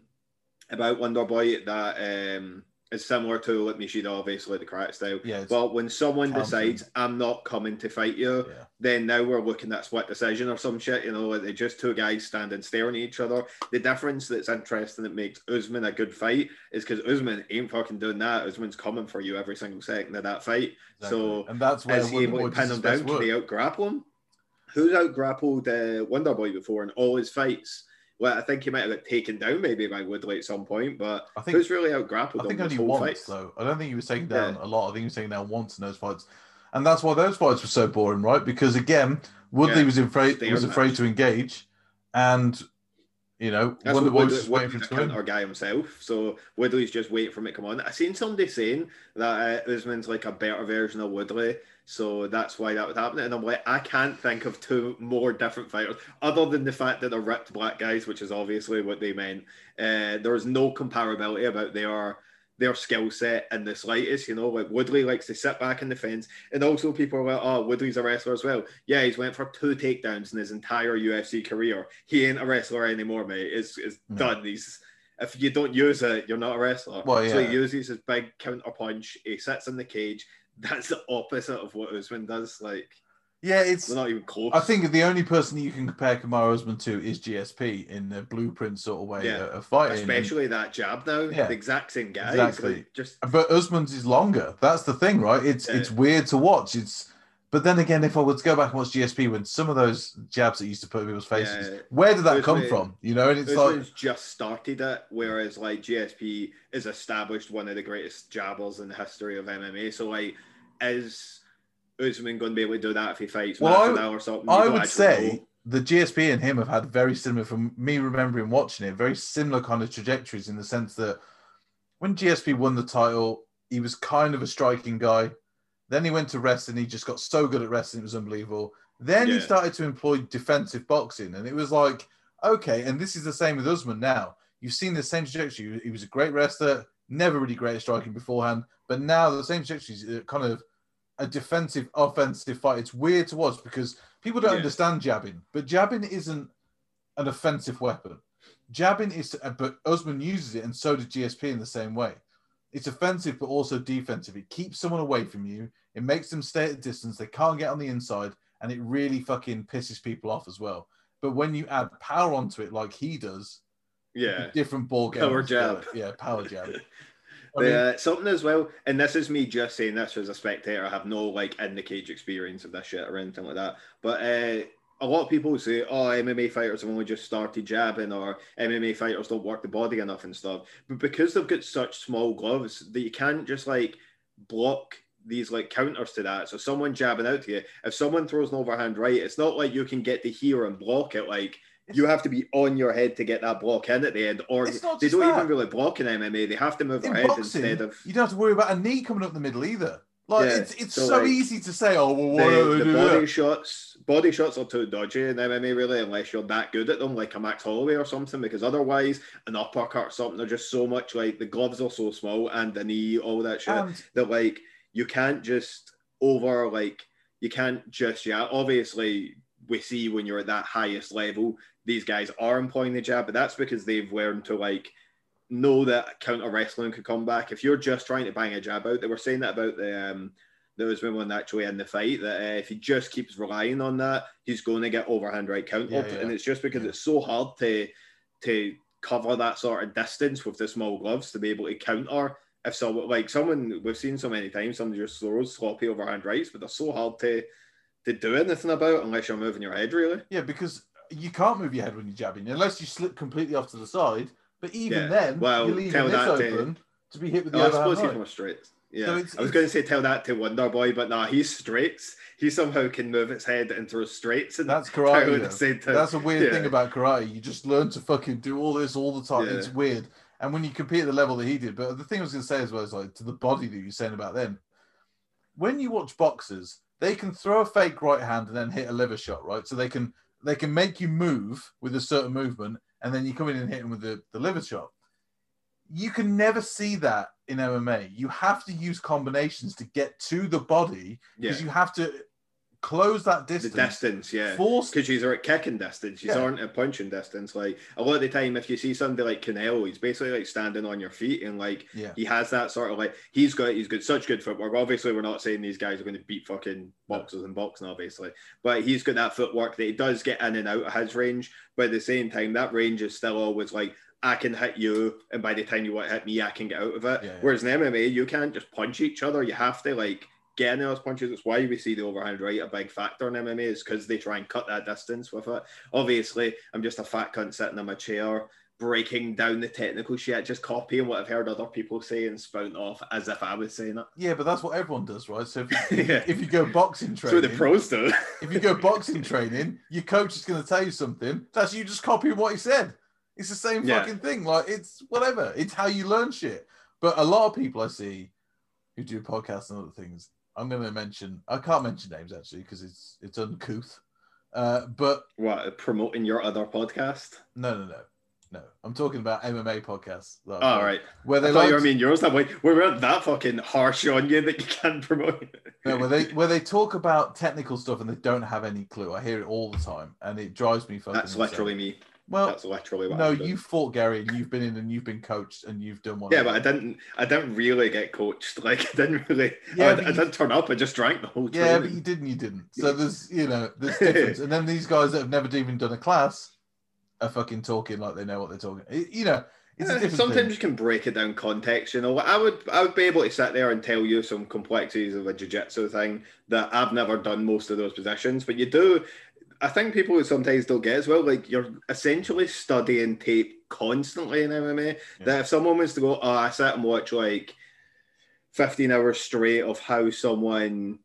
S1: about Wonder Boy that um is similar to let me shoot obviously the karate style.
S2: yeah, it's,
S1: But when someone decides I'm not coming to fight you,
S2: yeah.
S1: then now we're looking at split decision or some shit. You know, like they just two guys standing staring at each other. The difference that's interesting that makes Usman a good fight is because Usman ain't fucking doing that. Usman's coming for you every single second of that fight.
S2: Exactly.
S1: So
S2: and that's where
S1: is he able to pin him down?
S2: best
S1: Can
S2: work.
S1: they out grapple him? Who's out grappled uh, Wonder Boy before in all his fights? Well, I think he might have got taken down maybe by Woodley at some point, but
S2: I think
S1: who's really out grappled
S2: I think only once
S1: fight?
S2: though. I don't think he was taken down
S1: Yeah.
S2: a lot. I think he was taken down once in those fights, and that's why those fights were so boring, right? Because again, Woodley
S1: Yeah,
S2: was afraid was
S1: match.
S2: afraid to engage, and you know
S1: That's
S2: Wonder
S1: what
S2: Boy was
S1: Woodley,
S2: just waiting for it to come in.
S1: counter guy himself, so Woodley's just waiting for him to come on. I seen somebody saying that uh, Usman's like a better version of Woodley, so that's why that would happen. And I'm like, I can't think of two more different fighters other than the fact that they're ripped black guys, which is obviously what they meant. Uh, there's no comparability about their their skill set in the slightest. You know, like Woodley likes to sit back in the fence, and also people are like, "Oh, Woodley's a wrestler as well." Yeah, he's went for two takedowns in his entire UFC career. He ain't a wrestler anymore, mate. It's it's
S2: No.
S1: done. He's if you don't use it, you're not a wrestler.
S2: Well,
S1: So he uses his big counter punch. He sits in the cage. That's the opposite of what Usman does. Like
S2: Yeah, it's.
S1: they're not even close.
S2: I think the only person you can compare Kamaru Usman to is GSP in the blueprint sort of way
S1: Yeah.
S2: of fighting. and-
S1: especially that jab now.
S2: Yeah.
S1: The exact same guy.
S2: Exactly.
S1: Just
S2: But Usman's is longer. That's the thing, right? It's
S1: Yeah.
S2: it's weird to watch. It's but then again, if I were to go back and watch GSP when some of those jabs that used to put in people's faces,
S1: Yeah.
S2: where did that come from? You know, and it's like
S1: just started it, whereas like GSP is established one of the greatest jabbers in the history of MMA. So like, is Usman going to be able to do that if he fights
S2: Well,
S1: Masvidal or something?
S2: I would say
S1: know.
S2: the GSP and him have had very similar, from me remembering watching it, very similar kind of trajectories in the sense that when GSP won the title, he was kind of a striking guy. Then he went to wrestling. He just got so good at wrestling, it was unbelievable. Then he started to employ defensive boxing, and it was like, okay, and this is the same with Usman now. You've seen the same trajectory. He was a great wrestler, never really great at striking beforehand, but now the same trajectory is uh, kind of a defensive, offensive fight. It's weird to watch because people don't
S1: Yeah.
S2: understand jabbing, but jabbing isn't an offensive weapon. Jabbing is, but Usman uses it, and so did GSP in the same way. It's offensive, but also defensive. It keeps someone away from you. It makes them stay at a distance. They can't get on the inside, and it really fucking pisses people off as well. But when you add power onto it, like he does,
S1: Yeah.
S2: different ball game.
S1: Power jab.
S2: Yeah, power jab.
S1: The, something as well, and this is me just saying this as a spectator. I have no like in the cage experience of this shit or anything like that. But uh, a lot of people say, "Oh, MMA fighters have only just started jabbing, or MMA fighters don't work the body enough and stuff." But because they've got such small gloves that you can't just like block these like counters to that. So someone jabbing out to you, if someone throws an overhand right, it's not like you can get to here and block it. Like you have to be on your head to get that block in at the end, or they don't
S2: that.
S1: even really block in MMA. They have to move their
S2: in
S1: head
S2: boxing,
S1: instead of
S2: you don't have to worry about a knee coming up the middle either. Like
S1: Yeah,
S2: it's it's
S1: so,
S2: so,
S1: like,
S2: easy to say, oh well,
S1: the, the body
S2: that?
S1: shots. Body shots are too dodgy in MMA, really, unless you're that good at them, like a Max Holloway or something. Because otherwise, an uppercut or something, they're just so much like the gloves are so small and the knee, all that shit.
S2: And
S1: that like you can't just over like you can't just yeah obviously we see when you're at that highest level these guys are employing the jab but that's because they've learned to like know that counter wrestling could come back if you're just trying to bang a jab out they were saying that about the um there was one actually in the fight that uh, if he just keeps relying on that he's going to get overhand right count
S2: Yeah, yeah.
S1: and it's just because
S2: Yeah.
S1: it's so hard to to cover that sort of distance with the small gloves to be able to counter if someone like someone we've seen so many times someone just throws sloppy overhand rights, but they're so hard to to do anything about unless you're moving your head really.
S2: yeah, because you can't move your head when you're jabbing unless you slip completely off to the side. But even
S1: Yeah.
S2: then,
S1: Well,
S2: you're leaving
S1: tell
S2: this
S1: that to-
S2: open to, be hit with the
S1: Oh, I
S2: overhand
S1: suppose he's more straight. Yeah,
S2: So it's-
S1: I was going to say tell that to Wonder Boy, but nah, he's straights. He somehow can move its head and throw straights and
S2: That's karate.
S1: at the same time.
S2: That's a weird
S1: Yeah.
S2: thing about karate. You just learn to fucking do all this all the time.
S1: Yeah.
S2: It's weird. And when you compete at the level that he did, but the thing I was going to say as well is like to the body that you're saying about them. When you watch boxers, they can throw a fake right hand and then hit a liver shot, right? So they can they can make you move with a certain movement, and then you come in and hit them with the, the liver shot. You can never see that in MMA. You have to use combinations to get to the body
S1: yeah,
S2: because you have to close that distance.
S1: the
S2: distance.
S1: yeah.
S2: Force
S1: Because she's at kicking distance, she's
S2: Yeah.
S1: aren't at punching distance. Like a lot of the time, if you see somebody like Canelo, he's basically like standing on your feet and like
S2: yeah.
S1: he has that sort of like he's got he's got such good footwork. Obviously, we're not saying these guys are going to beat fucking boxers and boxing, obviously, but he's got that footwork that he does get in and out of his range. But at the same time, that range is still always like I can hit you, and by the time you want to hit me, I can get out of it.
S2: Yeah.
S1: Whereas in MMA, you can't just punch each other. You have to like get in those punches. It's why we see the overhand right a big factor in MMA is because they try and cut that distance with it. Obviously, I'm just a fat cunt sitting in my chair breaking down the technical shit, just copying what I've heard other people say and spouting off as if I was saying it.
S2: Yeah, but that's what everyone does, right? So if you,
S1: Yeah.
S2: if you go boxing training, So
S1: the pros do.
S2: if you go boxing training, your coach is going to tell you something. That's you just copying what he said. It's the same
S1: Yeah.
S2: fucking thing. Like it's whatever. It's how you learn shit. But a lot of people I see who do podcasts and other things. I'm going to mention. I can't mention names actually because it's it's uncouth. Uh, but
S1: what promoting your other podcast?
S2: no, no, no, no. I'm talking about MMA podcasts. that
S1: All
S2: done,
S1: right.
S2: where
S1: I
S2: they
S1: thought
S2: like
S1: you were mean yours. I'm like, we weren't that fucking harsh on you that you can't promote.
S2: No, where they where they talk about technical stuff and they don't have any clue. I hear it all the time, and it drives me fucking.
S1: That's
S2: insane.
S1: literally me.
S2: Well,
S1: That's literally what
S2: no, you fought Gary, and you've been in, and you've been coached, and you've done one.
S1: Yeah, but I didn't. I didn't really get coached. Like I didn't really.
S2: Yeah,
S1: I, I
S2: you-
S1: didn't turn up. I just drank the whole
S2: Yeah, but you didn't. you didn't. So there's you know there's difference. and then these guys that have never even done a class are fucking talking like they know what they're talking. You know, it's
S1: Yeah, sometimes
S2: thing.
S1: you can break it down context. You know, I would I would be able to sit there and tell you some complexities of a jiu-jitsu thing that I've never done most of those positions, but you do. I think people sometimes don't get as well. Like you're essentially studying tape constantly in MMA.
S2: Yeah.
S1: That if someone was to go, oh, I sat and watch like 15 hours straight of how someone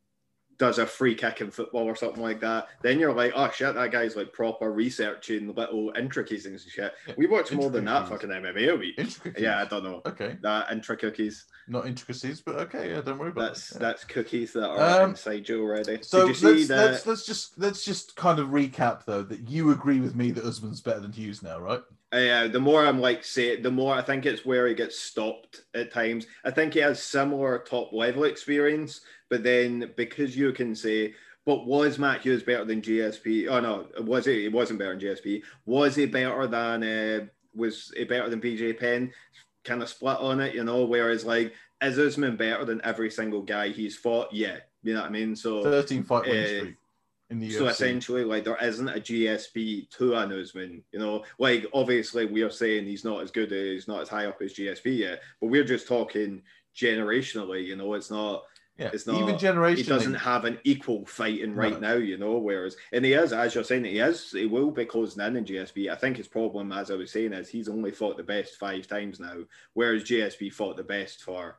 S1: does a free kick in football or something like that, then you're like, oh shit, that guy's like proper researching little intricacies and shit. We watch more than that fucking MMA a week. Yeah, I don't know.
S2: Okay,
S1: That intricacies.
S2: not intricacies, but okay. Yeah, don't worry about
S1: That's
S2: it. Yeah.
S1: that's cookies that are
S2: Um,
S1: inside you already.
S2: So
S1: Did you
S2: let's,
S1: see that?
S2: let's let's just let's just kind of recap though that you agree with me that Usman's better than Hughes now, right?
S1: Uh, the more I'm like say, the more I think it's where he gets stopped at times. I think he has similar top level experience, but then because you can say, but was Matt Hughes better than GSP? Oh no, was he? He wasn't better than GSP. Was he better than? Uh, was he better than BJ Penn? Kind of split on it, you know. Whereas like, is Usman better than every single guy he's fought? Yeah, you know what I mean. So
S2: 13 fight win
S1: uh,
S2: streak in the
S1: so
S2: UFC.
S1: essentially, like there isn't a GSP to an Usman. You know, like obviously we are saying he's not as good, uh, he's not as high up as GSP yet, but we're just talking generationally. You know, it's not.
S2: yeah,
S1: It's not.
S2: even
S1: generation,
S2: He
S1: doesn't have an equal fighting right
S2: No.
S1: now. You know, whereas and he is, as you're saying, he is. He will be closing in in GSP. I think his problem, as I was saying, is he's only fought the best five times now, whereas GSP fought the best for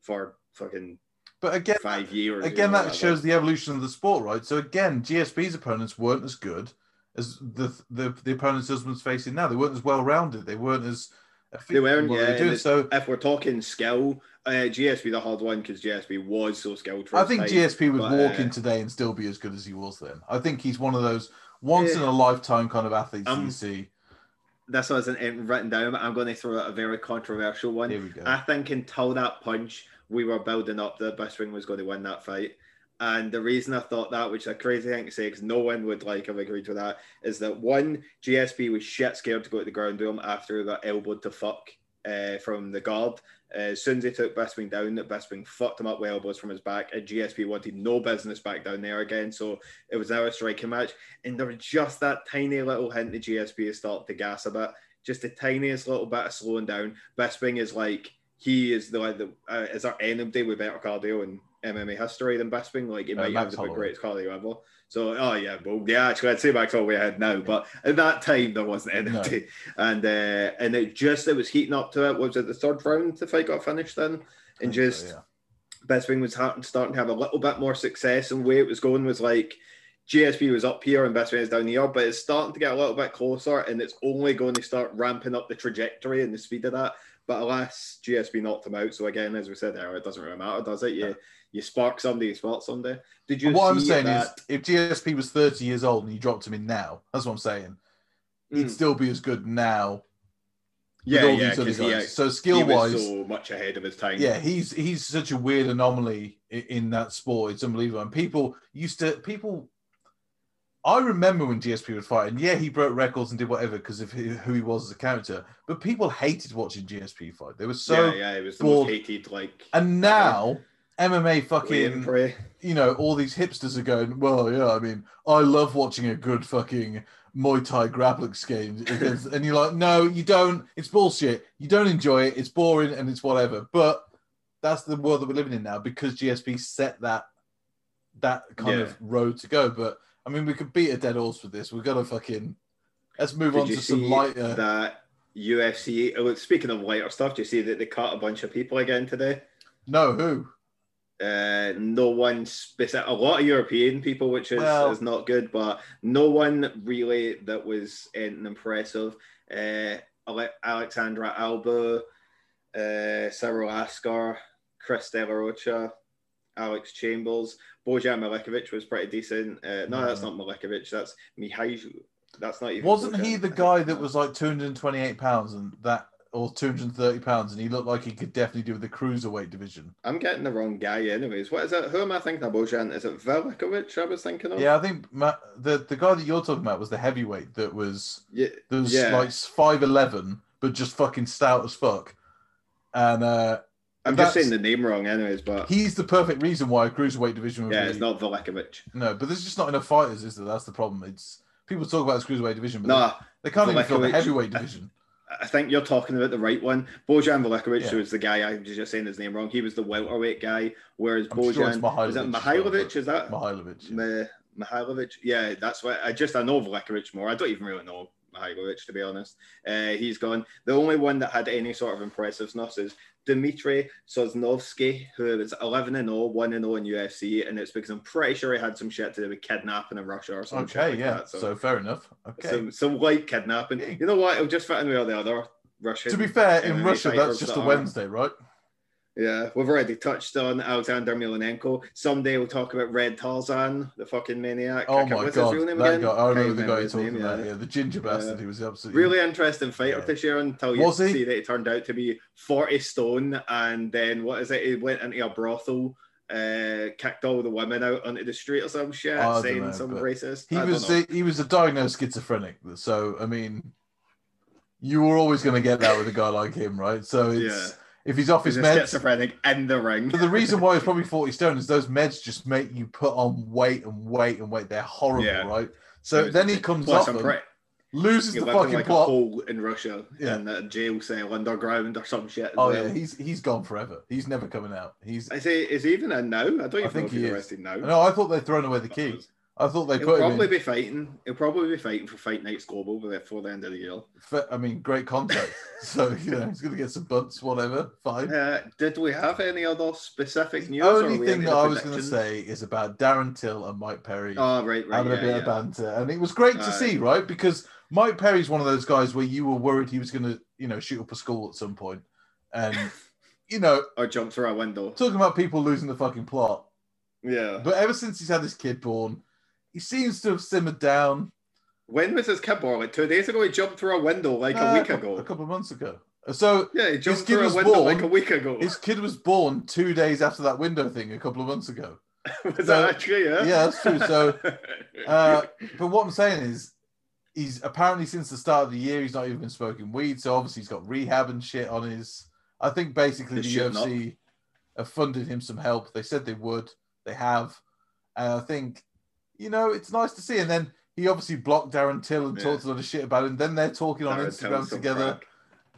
S1: for fucking
S2: but again,
S1: five years.
S2: again, that shows the evolution of the sport, right? So again, GSP's opponents weren't as good as the the, the opponents Usman's facing now. They weren't as well rounded. They weren't as
S1: They weren't, yeah.
S2: they
S1: and
S2: do.
S1: it's-
S2: So
S1: if we're talking skill, uh, GSP the hard one because GSP was so skilled.
S2: I think
S1: time.
S2: GSP would
S1: but,
S2: walk
S1: uh,
S2: in today and still be as good as he was then. I think he's one of those once
S1: Yeah.
S2: in a lifetime kind of athletes that you
S1: Um,
S2: see.
S1: This wasn't uh, written down, but I'm going to throw out a very controversial one.
S2: Here we go.
S1: I think until that punch, we were building up that Bisping was going to win that fight. And the reason I thought that, which is a crazy thing to say, because no one would like have agreed with that, is that one, GSP was shit scared to go to the ground with him after he got elbowed to fuck uh, from the guard. Uh, as soon as he took Bisping down, that Bisping fucked him up with elbows from his back, and GSP wanted no business back down there again. So it was now a striking match. And there was just that tiny little hint that GSP is starting to gas a bit, just the tiniest little bit of slowing down. Bisping is like, he is the like the uh, is there anybody with better cardio in MMA history than Bisping? Like he
S2: Uh,
S1: might have the greatest cardio ever. So oh yeah, well yeah, actually I'd say Max Holloway ahead now, but at that time there wasn't anybody, and uh, and it just it was heating up to it. Was it the third round the fight got finished then, and
S2: think so,
S1: just
S2: yeah.
S1: Bisping was ha- starting to have a little bit more success, and the way it was going was like. GSP was up here and Bisping is down here, but it's starting to get a little bit closer, and it's only going to start ramping up the trajectory and the speed of that. But alas, GSP knocked him out. So again, as we said there, it doesn't really matter, does it? You
S2: No.
S1: you spark somebody, you spot somebody. Did you?
S2: what I'm
S1: see
S2: saying
S1: that?
S2: is, if GSP was 30 years old and you dropped him in now, that's what I'm saying. He'd
S1: Mm.
S2: still be as good now.
S1: yeah,
S2: with all
S1: yeah,
S2: these other
S1: because he,
S2: so skill wise,
S1: so much ahead of his time.
S2: yeah, he's he's such a weird anomaly in, in that sport. It's unbelievable. And people used to people. I remember when GSP was fighting. Yeah, he broke records and did whatever because of who he was as a character. But people hated watching GSP fight. They were so.
S1: yeah, yeah, it was the
S2: bored.
S1: most hated. Like
S2: And now MMA fucking you know, all these hipsters are going, well, yeah, I mean, I love watching a good fucking Muay Thai grappling game. and you're like, no, you don't. It's bullshit. You don't enjoy it. It's boring and it's whatever. But that's the world that we're living in now because GSP set that that kind
S1: Yeah.
S2: of road to go. But I mean, we could beat a dead horse with this. We've got to fucking let's move
S1: Did
S2: on to some lighter.
S1: that UFC? oh, Speaking of lighter stuff, do you see that they cut a bunch of people again today?
S2: No, who?
S1: Uh, no one specific. A lot of European people, which is,
S2: Well-
S1: is not good, but no one really that was anything impressive. Uh, Alexandra Albu, uh, Cyril Asker, Chris De La Rocha, Alex Chambers, Bojan Milikovic was pretty decent. Uh, no, that's not Milikovic. That's Mihai. That's not even.
S2: Wasn't
S1: Bojan.
S2: he the guy that was like 228 pounds and that, or 230 pounds, and he looked like he could definitely do with the cruiserweight division?
S1: I'm getting the wrong guy, anyways. What is it? Who am I thinking of? Bojan? Is it Velikovic? I was thinking of.
S2: Yeah, I think Ma- the the guy that you're talking about was the heavyweight that was
S1: Yeah.
S2: that was
S1: Yeah.
S2: like five eleven, but just fucking stout as fuck. And uh,
S1: I'm just saying the name wrong, anyways. But
S2: he's the perfect reason why a cruiserweight division would
S1: yeah,
S2: be
S1: it's not Velikovic.
S2: no, but there's just not enough fighters, is there? That's the problem. It's people talk about the cruiserweight division, but
S1: No,
S2: they, they can't even fill the
S1: Velikovic-
S2: heavyweight division.
S1: I think you're talking about the right one. Bojan Velikovic
S2: Yeah.
S1: was the guy. I was just saying his name wrong. He was the welterweight guy, whereas
S2: I'm sure it's
S1: Bojan is it
S2: Mihailovic,
S1: Mihailovic? Is that
S2: Mihailovic. yeah.
S1: Mi- Mihailovic? Yeah, that's what I just I know Velikovic more. I don't even really know Mihailovic to be honest. Uh, he's gone. The only one that had any sort of impressiveness is Dmitry Sosnovsky, who was 11 and 0, 1 and 0 in UFC, and it's because I'm pretty sure he had some shit to do with kidnapping in Russia or something.
S2: Okay,
S1: like
S2: yeah.
S1: That.
S2: So, fair enough. Okay.
S1: some, some light kidnapping. You know what? It'll just fit in with all the other Russian.
S2: to be fair, in Russia, that's just
S1: that
S2: a Wednesday, right?
S1: Yeah, we've already touched on Alexander Milanenko. Someday we'll talk about Red Tarzan, the fucking maniac.
S2: Oh
S1: I
S2: my
S1: what's his real name
S2: that
S1: again?
S2: guy! I
S1: Can't
S2: remember the guy you're talking
S1: name,
S2: about.
S1: yeah.
S2: Yeah, the ginger bastard.
S1: Yeah.
S2: He was absolutely
S1: Really interesting fighter
S2: Yeah.
S1: this year until you
S2: Was he?
S1: see that he turned out to be 40 stone and then what is it? He went into a brothel, uh, kicked all the women out onto the street or some shit,
S2: I
S1: saying
S2: know,
S1: some racist.
S2: He
S1: I
S2: was the, he was a diagnosed schizophrenic. So I mean, you were always going to get that with a guy like him, right? So it's. If he's off his
S1: a
S2: meds.
S1: schizophrenic in the ring.
S2: But the reason why he's probably 40 stone is those meds just make you put on weight and weight and weight. They're horrible,
S1: Yeah.
S2: right? So then he comes off them,
S1: pretty,
S2: loses
S1: he
S2: the fucking
S1: like a
S2: plot.
S1: hole in Russia
S2: Yeah.
S1: in a jail cell underground or some shit.
S2: Oh
S1: well.
S2: yeah, he's he's gone forever. He's never coming out. He's
S1: I say, is he even in now? I don't even
S2: think
S1: know if he's
S2: he is.
S1: arrested now.
S2: no, I thought they'd thrown away the key. I thought they
S1: He'll
S2: put
S1: probably
S2: in.
S1: be fighting. He'll probably be fighting for Fight Nights Global before the end of the year.
S2: I mean, great contact. so you know he's gonna get some butts, whatever. Fine.
S1: Uh, did we have any other specific news?
S2: The only thing that I was going to say is about Darren Till and Mike Perry
S1: Oh, right, right.
S2: having
S1: Yeah,
S2: a bit
S1: yeah.
S2: of banter, and it was great to
S1: Aye.
S2: see, right? Because Mike Perry's one of those guys where you were worried he was going to, you know, shoot up a school at some point, and you know,
S1: Or jump through a window.
S2: talking about people losing the fucking plot.
S1: Yeah.
S2: But ever since he's had his kid born, he seems to have simmered down.
S1: When was his kid born? Like two days ago, he jumped through a window like
S2: Uh,
S1: a week ago.
S2: a couple of months ago. So
S1: Yeah, he jumped through a window
S2: born-
S1: like a week ago.
S2: his kid was born two days after that window thing a couple of months ago.
S1: was
S2: so-
S1: that actually? Yeah.
S2: Yeah, that's true. So Uh, but what I'm saying is, he's apparently since the start of the year he's not even been smoking weed. So obviously he's got rehab and shit on his. I think basically the UFC have funded him some help. They said they would. They have, and I think, you know, it's nice to see. And then he obviously blocked Darren Till and
S1: Yeah.
S2: talked a lot of shit about him. Then they're talking on Instagram together,
S1: crack.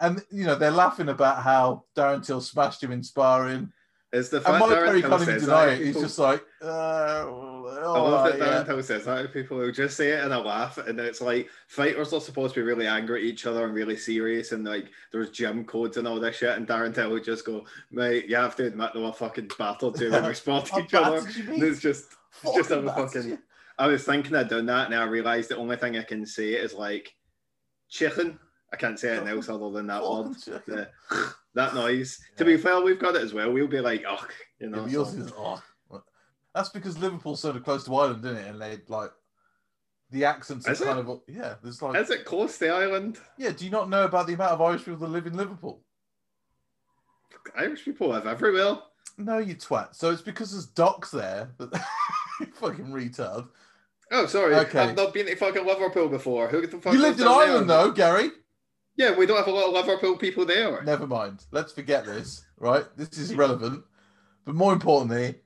S2: and you know they're laughing about how Darren Till smashed him in sparring.
S1: Is the
S2: And
S1: fact
S2: Mike
S1: Darren
S2: Perry can't even deny it. He's just like, uh,
S1: I love
S2: right,
S1: that Darren
S2: yeah.
S1: Till says that. People will just say it and a laugh, and it's like fighters are supposed to be really angry at each other and really serious, and like there's gym codes and all this shit. And Darren Till would just go, "Mate, you have to admit they were fucking battled you when we spotted
S2: How
S1: each other."
S2: bad did you
S1: And it's just, it's just a
S2: Fucking
S1: fucking. I was thinking I'd done that, and I realised the only thing I can say is like chicken. I can't say anything else other than that word. The- that noise. To be fair, we've got it as well. We'll be like, oh, you know.
S2: but yours is oh. That's because Liverpool's sort of close to Ireland, isn't it? And they like the accents are
S1: Is it?
S2: kind of yeah. There's like
S1: Is it close to Ireland?
S2: yeah. Do you not know about the amount of Irish people that live in Liverpool?
S1: Irish people live everywhere.
S2: No, you twat. So it's because there's docks there. That fucking retard.
S1: Oh, sorry.
S2: Okay.
S1: I've not been to fucking Liverpool before. Who the fuck
S2: You lived in Ireland
S1: there?
S2: though, Gary.
S1: Yeah, we don't have a lot of Liverpool people there.
S2: Never mind. Let's forget this. Right, this is irrelevant. But more importantly,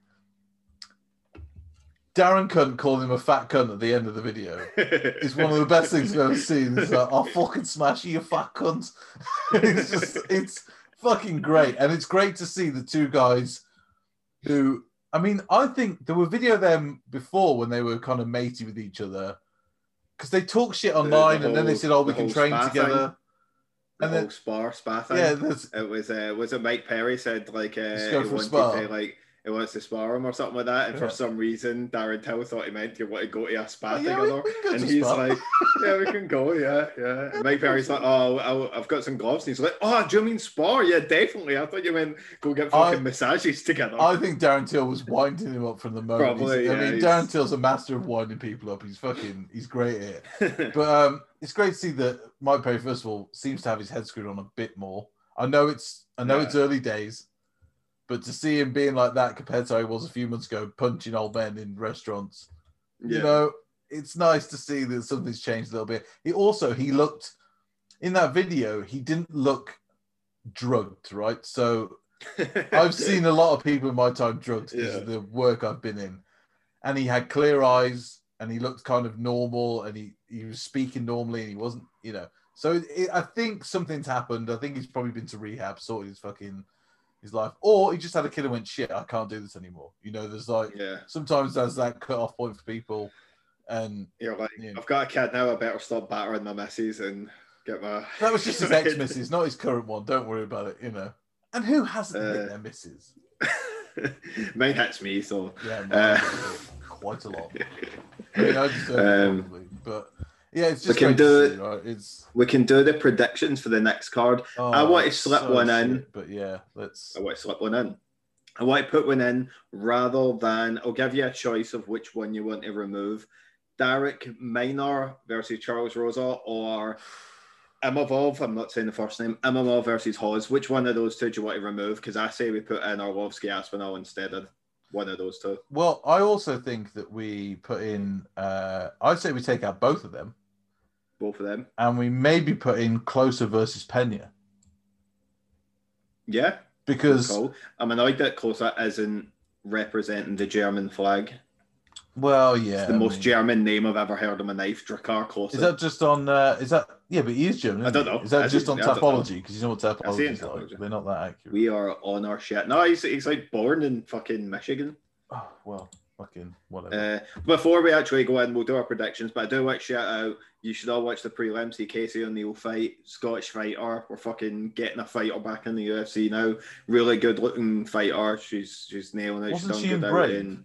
S2: Darren Cunt called him a fat cunt at the end of the video. It's one of the best things I've ever seen. It's like, I'll fucking smash you, you fat cunt. it's just, it's fucking great. And it's great to see the two guys who, I mean, I think there were video of them before when they were kind of matey with each other because they talk shit online
S1: the
S2: and then they said, oh, we can train together.
S1: The
S2: And
S1: whole
S2: then-
S1: spar spa thing.
S2: Yeah,
S1: It was uh, was it Mike Perry said like uh, he
S2: a
S1: wanted to like he wants to spar him or something like that, and
S2: Yeah.
S1: for some reason Darren Till thought he meant you want to go to a spa
S2: oh, yeah,
S1: together.
S2: we
S1: And
S2: to
S1: he's
S2: spa.
S1: like, yeah, we can go, yeah, yeah. And Mike Perry's like, oh, I'll- I've got some gloves. And he's like, oh, do you mean spar? Yeah, definitely. I thought you meant go get fucking
S2: I-
S1: massages together.
S2: I think Darren Till was winding him up from the moment.
S1: Probably,
S2: He's- I mean,
S1: he's-
S2: Darren Till's a master of winding people up. He's fucking, he's great at it. But um, it's great to see that Mike Perry, first of all, seems to have his head screwed on a bit more. I know it's, I know
S1: Yeah.
S2: it's early days, but to see him being like that compared to how he was a few months ago, punching old men in restaurants,
S1: yeah.
S2: you know, it's nice to see that something's changed a little bit. He also he looked in that video. He didn't look drugged, right? So I've seen a lot of people in my time drugged because
S1: Yeah.
S2: of the work I've been in. And he had clear eyes and he looked kind of normal and he, he was speaking normally and he wasn't, you know. So it, I think something's happened. I think he's probably been to rehab, sorted his fucking his life. Or he just had a kid and went, shit, I can't do this anymore. You know, there's like
S1: yeah.
S2: sometimes there's that cut off point for people. And
S1: You're like,
S2: Yeah.
S1: I've got a kid now. I better stop battering my missus and get my.
S2: that was just his ex missus, not his current one. Don't worry about it, you know. And who hasn't hit
S1: Uh,
S2: their missus?
S1: Mine hits me, so
S2: Yeah,
S1: uh,
S2: quite a lot. I mean, I
S1: Um,
S2: probably, but Yeah, it's just
S1: can do
S2: see,
S1: it.
S2: right? It's
S1: We can do the predictions for the next card. I
S2: oh,
S1: want to slip
S2: so
S1: one in.
S2: but yeah, let's.
S1: I want to slip one in. I want to put one in rather than I'll give you a choice of which one you want to remove. Derek Minor versus Charles Rosa or Imavov, I'm not saying the first name, Imavov versus Hawes. Which one of those two do you want to remove? Because I say we put in Arlovsky Aspinall instead of one of those two.
S2: Well, I also think that we put in. Uh, I'd say we take out both of them,
S1: Both of them.
S2: and we maybe put in Klose versus Pena
S1: Yeah,
S2: because
S1: cool. I'm annoyed that Klose isn't representing the German flag.
S2: well, yeah,
S1: It's the
S2: I
S1: most
S2: mean-
S1: German name I've ever heard on my knife, Drakkar Klose.
S2: Is that just on? Uh, is that yeah? But he is German.
S1: I don't
S2: he?
S1: know.
S2: Is that
S1: I
S2: just on
S1: think- I don't know.
S2: Tapology? Because you know what
S1: Tapology
S2: is like. They're not that accurate.
S1: we are on our shit. No, he's, he's like born in fucking Michigan.
S2: Oh, well, fucking whatever.
S1: Uh, before we actually go in, we'll do our predictions. But I do want to shout out. You should all watch the prelims. See Casey O'Neill fight, Scottish fighter. We're fucking getting a fighter back in the UFC now. Really good looking fighter. She's she's nailing it.
S2: Wasn't
S1: she's
S2: she
S1: done
S2: in
S1: good out in.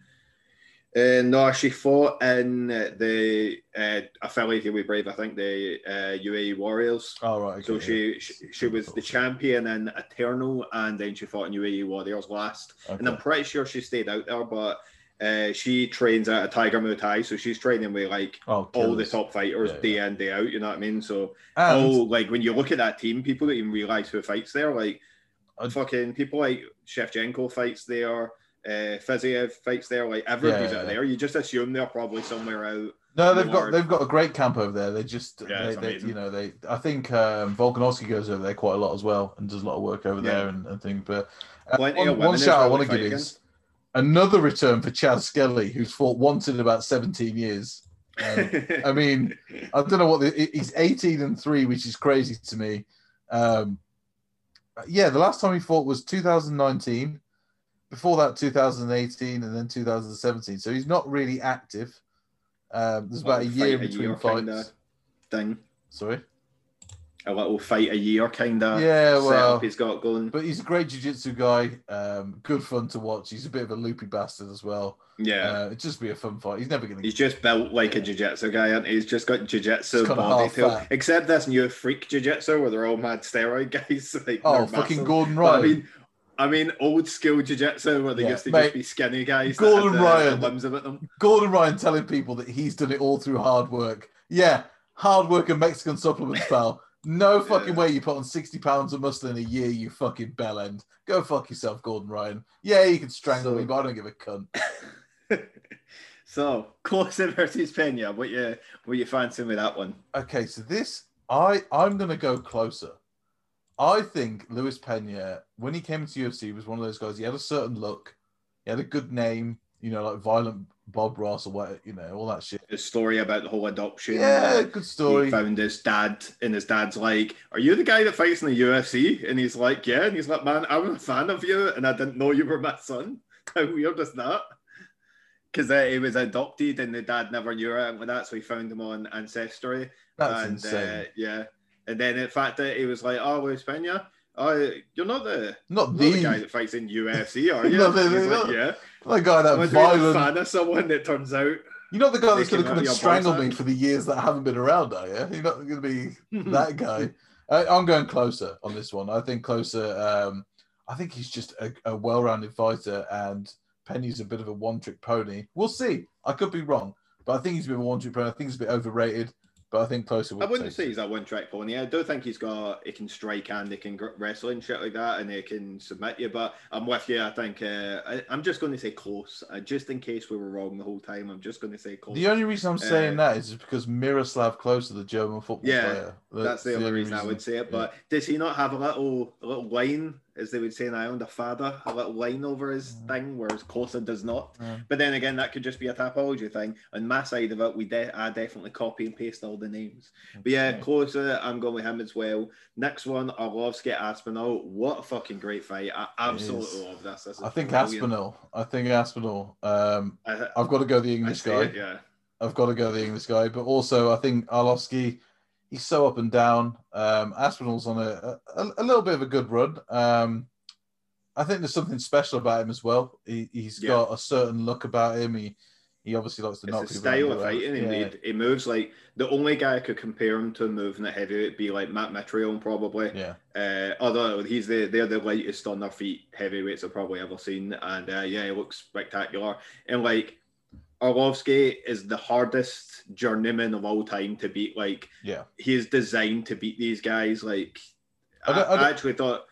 S1: Uh, no, she fought in the uh, affiliated with Brave. I think the uh, UAE Warriors.
S2: oh right. Okay,
S1: So
S2: yeah.
S1: she, she she was the champion in Eternal, and then she fought in UAE Warriors last. And I'm pretty sure she stayed out there, but uh, she trains at a Tiger Muay Thai, so she's training with like
S2: Oh,
S1: all the top fighters
S2: Yeah,
S1: day in day out. You know what I mean? So
S2: And
S1: oh, like when you look at that team, people don't even realize who fights there. Like
S2: I'd-
S1: fucking people like Shevchenko fights there. Uh, Fiziev fights there, like everybody's
S2: Yeah,
S1: out
S2: yeah.
S1: there. You just assume they're probably somewhere out.
S2: no, they've got they've got a great camp over there. They just
S1: Yeah,
S2: they, they, you know they I think um, Volkanovski goes over there quite a lot as well and does a lot of work over
S1: Yeah.
S2: there and, and things. But uh, one, one shout I want to give is another return for Chas Skelly, who's fought once in about 17 years. Um, I mean, I don't know what the, he's 18 and three, which is crazy to me. Um, yeah, the last time he fought was 2019. Before that, 2018, and then 2017. So he's not really active. Um, there's about a year between fights.
S1: thing.
S2: Sorry,
S1: A little fight a year kind of
S2: Yeah, well-
S1: setup he's got going.
S2: but he's a great jiu-jitsu guy. Um, good fun to watch. He's a bit of a loopy bastard as well.
S1: Yeah.
S2: Uh, it'd just be a fun fight. He's never going to.
S1: He's just built like a jiu-jitsu guy, and he's just got jiu-jitsu body to. Except this new freak jiu-jitsu where they're all mad steroid guys. Like
S2: Oh, fucking. Gordon Ryan.
S1: I mean, I mean, old school jiu-jitsu where they
S2: Yeah,
S1: used to
S2: mate,
S1: just be skinny guys.
S2: Gordon
S1: had the,
S2: Ryan.
S1: limbs about them.
S2: Gordon Ryan telling people that he's done it all through hard work. Yeah, hard work and Mexican supplements, pal. No fucking
S1: Yeah.
S2: way you put on 60 pounds of muscle in a year, you fucking bell end. Go fuck yourself, Gordon Ryan. Yeah, you can strangle
S1: So-
S2: me, but I don't give a cunt.
S1: so Klose versus Pena. What you what you fancy with that one?
S2: Okay, so this I I'm gonna go closer. I think Luis Pena, when he came into UFC, was one of those guys. He had a certain look, he had a good name, you know, like violent Bob Ross or what, you know, all that shit.
S1: The story about the whole adoption.
S2: Yeah,
S1: uh,
S2: good
S1: He
S2: story.
S1: found his dad, and his dad's like, "Are you the guy that fights in the UFC?" And he's like, "Yeah." And he's like, "Man, I was a fan of you, and I didn't know you were my son. How weird is that?" Because uh, he was adopted, and the dad never knew it, and that's so he found him on Ancestry.
S2: That's
S1: and
S2: insane.
S1: Uh, yeah, and then the fact that he was like, "Oh, Luis Pena, oh, you're not the."
S2: Not
S1: Not the
S2: the,
S1: guy that fights in UFC, are you?
S2: No, no, no,
S1: like, yeah.
S2: the guy that
S1: Was really a
S2: violent.
S1: fan of someone that turns out
S2: You're not the guy that's going to come and strangle me for the years that haven't been around, are you? You're not going to be that guy. Uh, I'm going closer on this one. I think closer. Um, I think he's just a, a well-rounded fighter, and Penny's a bit of a one-trick pony. We'll see. I could be wrong, but I think he's a bit of a one-trick pony. I think he's a bit overrated, but I think closer.
S1: I wouldn't say he's that one track pony. I do think he's got he can strike and he can wrestle and shit like that, and he can submit you. But I'm with you. I think uh, I, I'm just going to say close, uh, just in case we were wrong the whole time. I'm just going to say close.
S2: The only reason I'm saying
S1: Uh,
S2: that is because Miroslav Klose, the German football
S1: Yeah,
S2: player.
S1: That's the only reason, I would say it. But does he not have a little a little line, as they would say in Ireland, a fada, a little line over his
S2: Mm.
S1: thing, whereas Klose does not.
S2: Yeah.
S1: But then again, that could just be a Tapology thing. On my side of it, we de- I definitely copy and paste all the names. But yeah,
S2: Okay.
S1: Klose, I'm going with him as well. Next one, Arlovsky Aspinall. What a fucking great fight. I absolutely love this. this
S2: I think
S1: brilliant.
S2: Aspinall. I think Aspinall. Um,
S1: I,
S2: I've got to go the English guy.
S1: it, yeah.
S2: I've got to go the English guy, but also I think Arlovsky, he's so up and down. Um, Aspinall's on a, a a little bit of a good run. Um, I think there's something special about him as well. He, he's
S1: Yeah.
S2: got a certain look about him. He He obviously likes to
S1: It's
S2: knock
S1: his
S2: people
S1: style of fighting. He,
S2: Yeah.
S1: made, he moves like the only guy I could compare him to moving at heavyweight would be like Matt Mitrione probably.
S2: Yeah.
S1: Uh, although he's the they're the lightest on their feet heavyweights I've probably ever seen, and uh, yeah, he looks spectacular. And like Arlovsky is the hardest journeyman of all time to beat. Like
S2: Yeah.
S1: he is designed to beat these guys. Like
S2: I
S1: I,
S2: I
S1: actually thought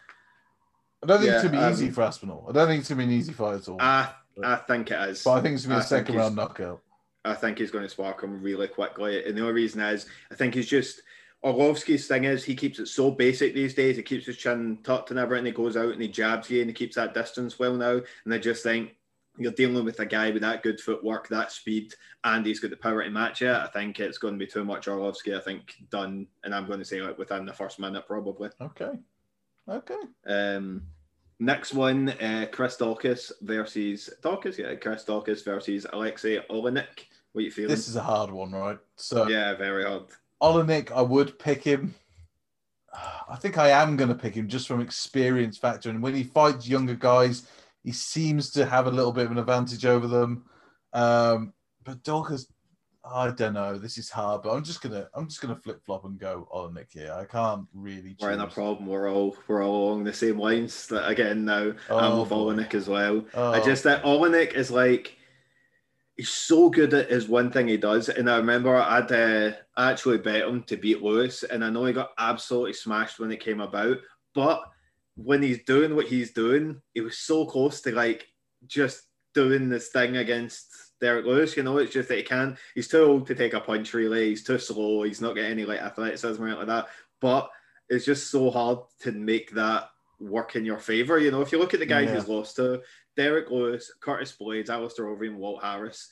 S2: I don't think it's
S1: Yeah,
S2: gonna be easy
S1: um,
S2: for Aspinall. I don't think it's gonna be an easy fight at all.
S1: I I think it is.
S2: but I think it's gonna be a second round knockout.
S1: I think he's going to spark him really quickly. And the only reason is, I think he's just Arlovsky's thing is he keeps it so basic these days. He keeps his chin tucked and everything. He goes out and he jabs you and he keeps that distance well now. And I just think you're dealing with a guy with that good footwork, that speed, and he's got the power to match it. I think it's going to be too much Arlovsky. I think done, and I'm going to say like within the first minute probably.
S2: Okay. Okay.
S1: Um, next one, uh, Chris Daukaus versus Daukaus. Yeah, Chris Daukaus versus Alexei Oleinik. What you feeling?
S2: This is a hard one, right? So
S1: Yeah, very hard.
S2: Oleinik, I would pick him. I think I am going to pick him just from experience factor. And when he fights younger guys, he seems to have a little bit of an advantage over them. Um, but Daukaus, I don't know. This is hard, but I'm just gonna I'm just gonna flip flop and go Oleinik here. I can't really.
S1: We're in a problem. We're all we're all along the same lines that again now.
S2: Oh,
S1: I'm with. Oleinik as well.
S2: Oh,
S1: I just that Oleinik is like he's so good at his one thing he does. And I remember I'd uh, actually bet him to beat Lewis, and I know he got absolutely smashed when it came about. But when he's doing what he's doing, he was so close to like just doing this thing against Derrick Lewis. You know, it's just that he can. He's too old to take a punch. Really, he's too slow. He's not getting any like athleticism or anything like that. But it's just so hard to make that work in your favor. You know, if you look at the guys
S2: Yeah.
S1: he's lost to, Derrick Lewis, Curtis Blaydes, Alistair Overeem, Walt Harris.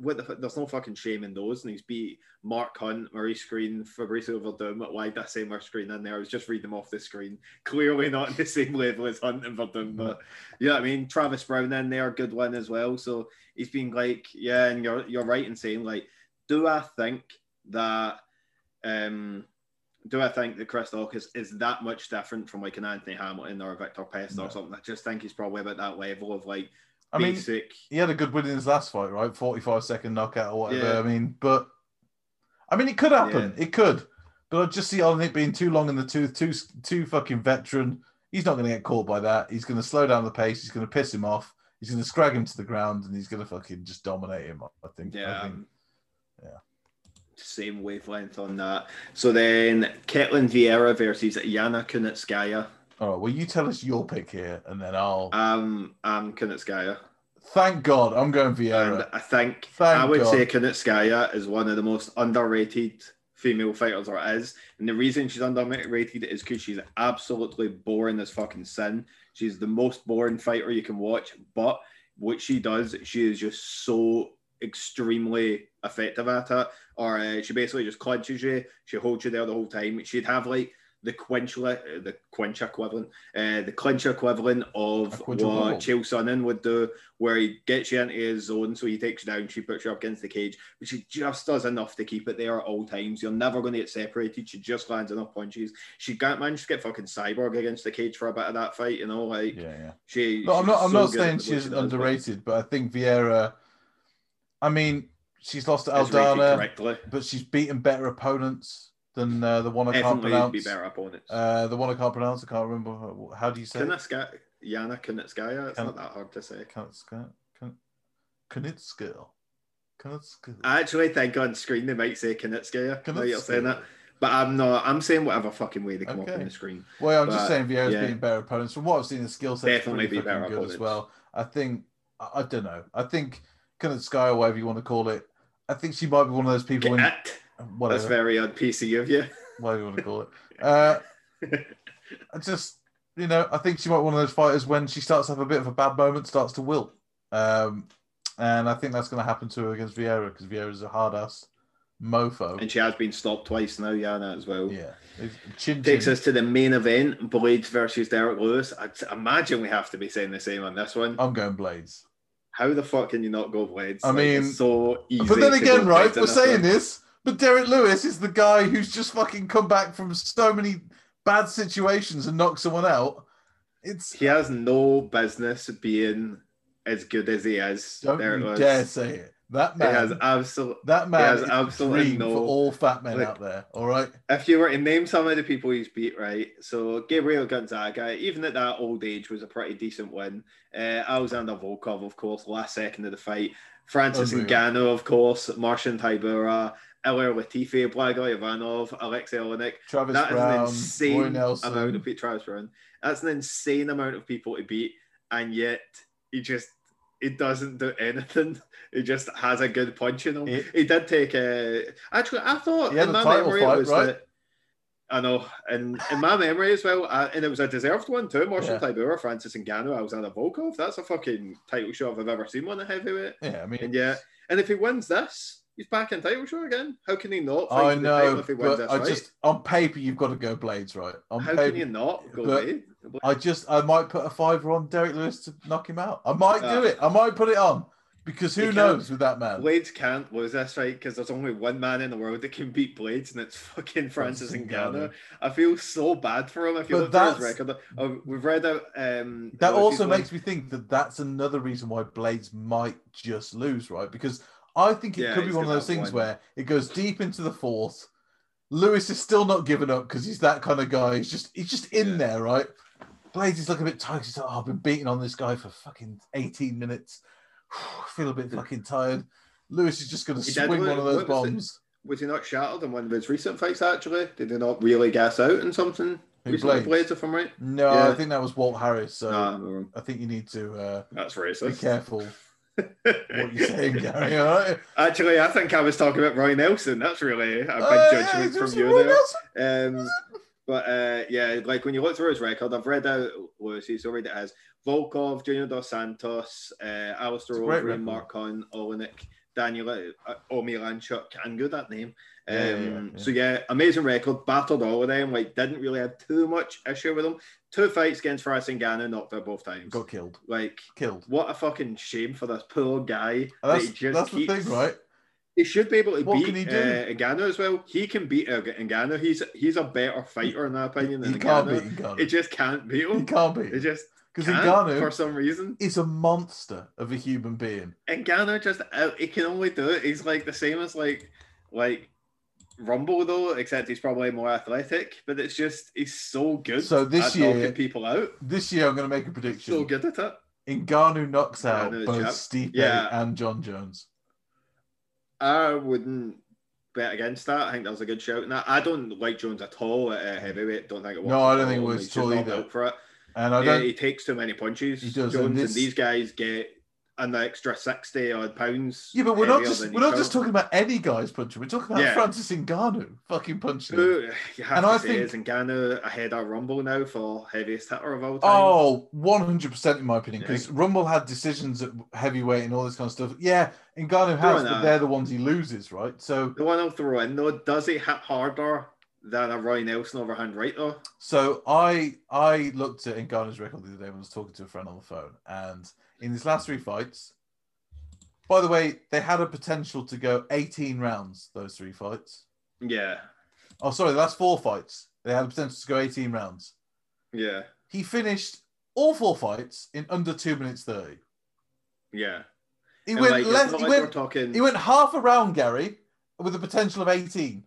S1: What the, there's no fucking shame in those, and he's beat Mark Hunt, Maurice Greene, Fabricio Werdum. Why did I say Maurice Greene in there? I was just reading them off the screen. Clearly not in the same level as Hunt and Werdum, but yeah, I mean Travis Browne in there, good one as well. So he's been like, yeah, and you're you're right in saying like, do I think that um do I think that Chris Daukaus is that much different from like an Anthony Hamilton or a Victor Pest
S2: No.
S1: or something? I just think he's probably about that level of like
S2: I mean,
S1: basic.
S2: he had a good win in his last fight, right? 45 second knockout or whatever.
S1: Yeah.
S2: I mean, but I mean, it could happen. It could. But I just see Oleinik being too long in the tooth, too too fucking veteran. He's not going to get caught by that. He's going to slow down the pace. He's going to piss him off. He's going to scrag him to the ground, and he's going to fucking just dominate him. I think. I
S1: yeah.
S2: think.
S1: um,
S2: yeah.
S1: Same wavelength on that. So then Ketlin Vieira versus Yana Kunitskaya.
S2: All right. Well, you tell us your pick here, and then I'll.
S1: Um, I'm Kunitskaya.
S2: Thank God, I'm going
S1: And
S2: Vieira.
S1: I think
S2: Thank
S1: I would
S2: God.
S1: say Kunitskaya is one of the most underrated female fighters there is. And the reason she's underrated is because she's absolutely boring as fucking sin. She's the most boring fighter you can watch. But what she does, she is just so extremely effective at it. Or uh, she basically just clinches you. She holds you there the whole time. She'd have like the quench, the quench equivalent, uh, the clinch equivalent of what Chael Sonnen would do, where he gets you into his zone, so he takes you down, she puts you up against the cage, but she just does enough to keep it there at all times. You're never going to get separated. She just lands enough punches. She can't manage to get fucking cyborg against the cage for a bit of that fight, you know, like
S2: yeah, yeah.
S1: she.
S2: No, I'm not. I'm
S1: so
S2: not saying she's
S1: she
S2: underrated, but I think Vieira. I mean, she's lost to Aldana, but she's beaten better opponents than uh, the one I can't pronounce.
S1: be better opponents.
S2: Uh, the one I can't pronounce. I can't remember. How- How do you say? it?
S1: Kunitskaya, Yana Kunitskaya, it's not that hard to say.
S2: Kunitska. Kun- Kunitska. Kunitska.
S1: I actually think on screen they might say Kunitskaya. Kunitskaya. You're saying that. But I'm not. I'm saying whatever fucking way they come up on the screen.
S2: Well, I'm just
S1: But,
S2: saying Vieira's
S1: yeah.
S2: beating better opponents. From what I've seen, the skill set
S1: Definitely
S2: pretty
S1: be better
S2: good as well. I think. I, I don't know. I think Kunitskaya, or whatever you want to call it. I think she might be one of those people. In,
S1: It.
S2: Whatever.
S1: That's very odd PC of you.
S2: whatever you want to call it. Uh, I just, you know, I think she might be one of those fighters when she starts to have a bit of a bad moment, starts to wilt. Um, and I think that's going to happen to her against Vieira because Vieira's a hard ass mofo.
S1: And she has been stopped twice now, Yana, as well.
S2: yeah. Chin,
S1: Takes
S2: chin.
S1: us to the main event, Blaydes versus Derrick Lewis. I'd imagine we have to be saying the same on this one.
S2: I'm going Blaydes.
S1: How the fuck can you not go Blaydes?
S2: I
S1: Like,
S2: mean-
S1: so easy.
S2: But then again, right, we're saying
S1: one.
S2: this, but Derrick Lewis is the guy who's just fucking come back from so many bad situations and knocked someone out. It's
S1: He has no business being as good as he is.
S2: don't
S1: Derrick
S2: you
S1: Lewis.
S2: dare say it. That
S1: He
S2: man,
S1: has absolute.
S2: that man
S1: has absolutely no-
S2: for all fat men
S1: like-
S2: out there. All right.
S1: If you were to name some of the people he's beat, right? So Gabriel Gonzaga, even at that old age, was a pretty decent win. Uh, Alexander Volkov, of course, last second of the fight. Francis
S2: Unreal.
S1: Ngannou, of course. Marcin Tybura, Ilir Latifi, Blagoy Ivanov, Alexei Oleinik.
S2: Travis
S1: That is an
S2: Browne,
S1: insane
S2: Nelson.
S1: amount of people. Travis Browne. That's an insane amount of people to beat, and yet he just he doesn't do anything. He just has a good punch in him.
S2: He-
S1: He, did take a. Actually, I thought in my memory
S2: fight,
S1: it was
S2: right?
S1: that. I know, and in my memory as well, uh, and it was a deserved one too. Marshall
S2: Yeah.
S1: Tybura, Francis Ngannou, Alexander Volkov. That's a fucking title shot if I've ever seen one at heavyweight.
S2: Yeah, I mean,
S1: And yeah, and if he wins this, he's back in title shot again. How can he not?
S2: I
S1: for the title
S2: know,
S1: if he wins
S2: but I
S1: fight?
S2: just on paper you've got to go Blaydes, right? On
S1: How
S2: paper,
S1: can you not go away?
S2: I just I might put a fiver on Derrick Lewis to knock him out. I might do
S1: Ah.
S2: it. I might put it on because who knows with that man?
S1: Blaydes can't lose this fight because there's only one man in the world that can beat Blaydes, and it's fucking Francis Ngannou. I feel so bad for him. I feel
S2: But
S1: look at his record, oh, we've read out. Um,
S2: That also
S1: won-
S2: makes me think that that's another reason why Blaydes might just lose, right? Because I think it
S1: Yeah,
S2: could be one of those things
S1: one.
S2: where it goes deep into the fourth. Lewis is still not giving up because he's that kind of guy. He's just he's just in
S1: Yeah.
S2: there, right? Blaydes is looking a bit tired. He's like, oh, I've been beating on this guy for fucking 18 minutes. I feel a bit fucking tired. Lewis is just going to swing one of those
S1: what was it?
S2: bombs.
S1: Was he not shattered in one of his recent fights? Actually, did he not really gas out in something?
S2: Who,
S1: recently,
S2: Blaydes?
S1: Blaydes, if I'm right.
S2: No,
S1: Yeah.
S2: I think that was Walt Harris. So
S1: Nah.
S2: I think you need to uh,
S1: that's
S2: be careful what you're saying, Gary. All right.
S1: Actually, I think I was talking about Roy Nelson. That's really a big
S2: yeah,
S1: judgment
S2: he's
S1: from you
S2: Roy
S1: there. Um, but uh, yeah, like when you look through his record, I've read out Lewis. He's already has Volkov, Junior Dos Santos, uh, Alistair Overeem. Mark Oleinik, Daniel uh, Omielanczuk. I'm good that name. Um,
S2: Yeah, yeah, yeah.
S1: So yeah, amazing record. Battled all of them. Like didn't really have too much issue with them. Two fights against Faris Ngannou, knocked out both times.
S2: Got killed.
S1: Like
S2: Killed.
S1: what a fucking shame for this poor guy.
S2: And
S1: that
S2: that's
S1: he just
S2: that's the
S1: keeps-
S2: thing, right?
S1: he should be able to
S2: What
S1: beat uh, Ngannou as well. He can beat uh, Ngannou. He's he's a better fighter in my opinion than
S2: He can't beat
S1: Ngannou.
S2: Ngannou.
S1: He just can't beat
S2: He can't
S1: He
S2: beat
S1: just
S2: because Ngannou
S1: for some reason.
S2: is a monster of a human being.
S1: Ngannou just uh, he can only do it. He's like the same as like like Rumble though, except he's probably more athletic. But it's just he's so good.
S2: So this
S1: at
S2: year-
S1: knocking people out.
S2: This year, I'm going to make a prediction.
S1: So good at it.
S2: Ngannou knocks out
S1: Ngannou,
S2: both. Stipe
S1: Yeah.
S2: and Jon Jones.
S1: I wouldn't bet against that. I think that was a good shout. Now I don't like Jones at all at uh, heavyweight. Don't think it was.
S2: No, I don't think it was at all either.
S1: for it.
S2: And I don't.
S1: he takes too many punches.
S2: He does,
S1: Jones
S2: and
S1: and, these guys get an extra sixty odd pounds.
S2: Yeah, but we're not just we're not just talking about any guys punching. We're talking about
S1: Yeah.
S2: Francis Ngannou fucking punching. him.
S1: Who you have
S2: And I think-
S1: is Ngannou ahead of Rumble now for heaviest hitter of all time.
S2: Oh, 100% in my opinion. Because Rumble had decisions at heavyweight and all this kind of stuff. Yeah, Ngannou has, but they're the ones he loses, right? So
S1: The one I'll throw in though, does he hit harder than a Roy Nelson overhand right though?
S2: So I I looked at Ngannou's record the other day when I was talking to a friend on the phone, and in his last three fights, by the way, they had a potential to go 18 rounds. Those three fights.
S1: Yeah,
S2: Oh, sorry, the last four fights they had a potential to go 18 rounds.
S1: yeah,
S2: He finished all four fights in under two minutes 30.
S1: yeah.
S2: He
S1: And,
S2: went
S1: like,
S2: less. He
S1: like
S2: went.
S1: talking.
S2: He went half a round, Gary, with a potential of 18.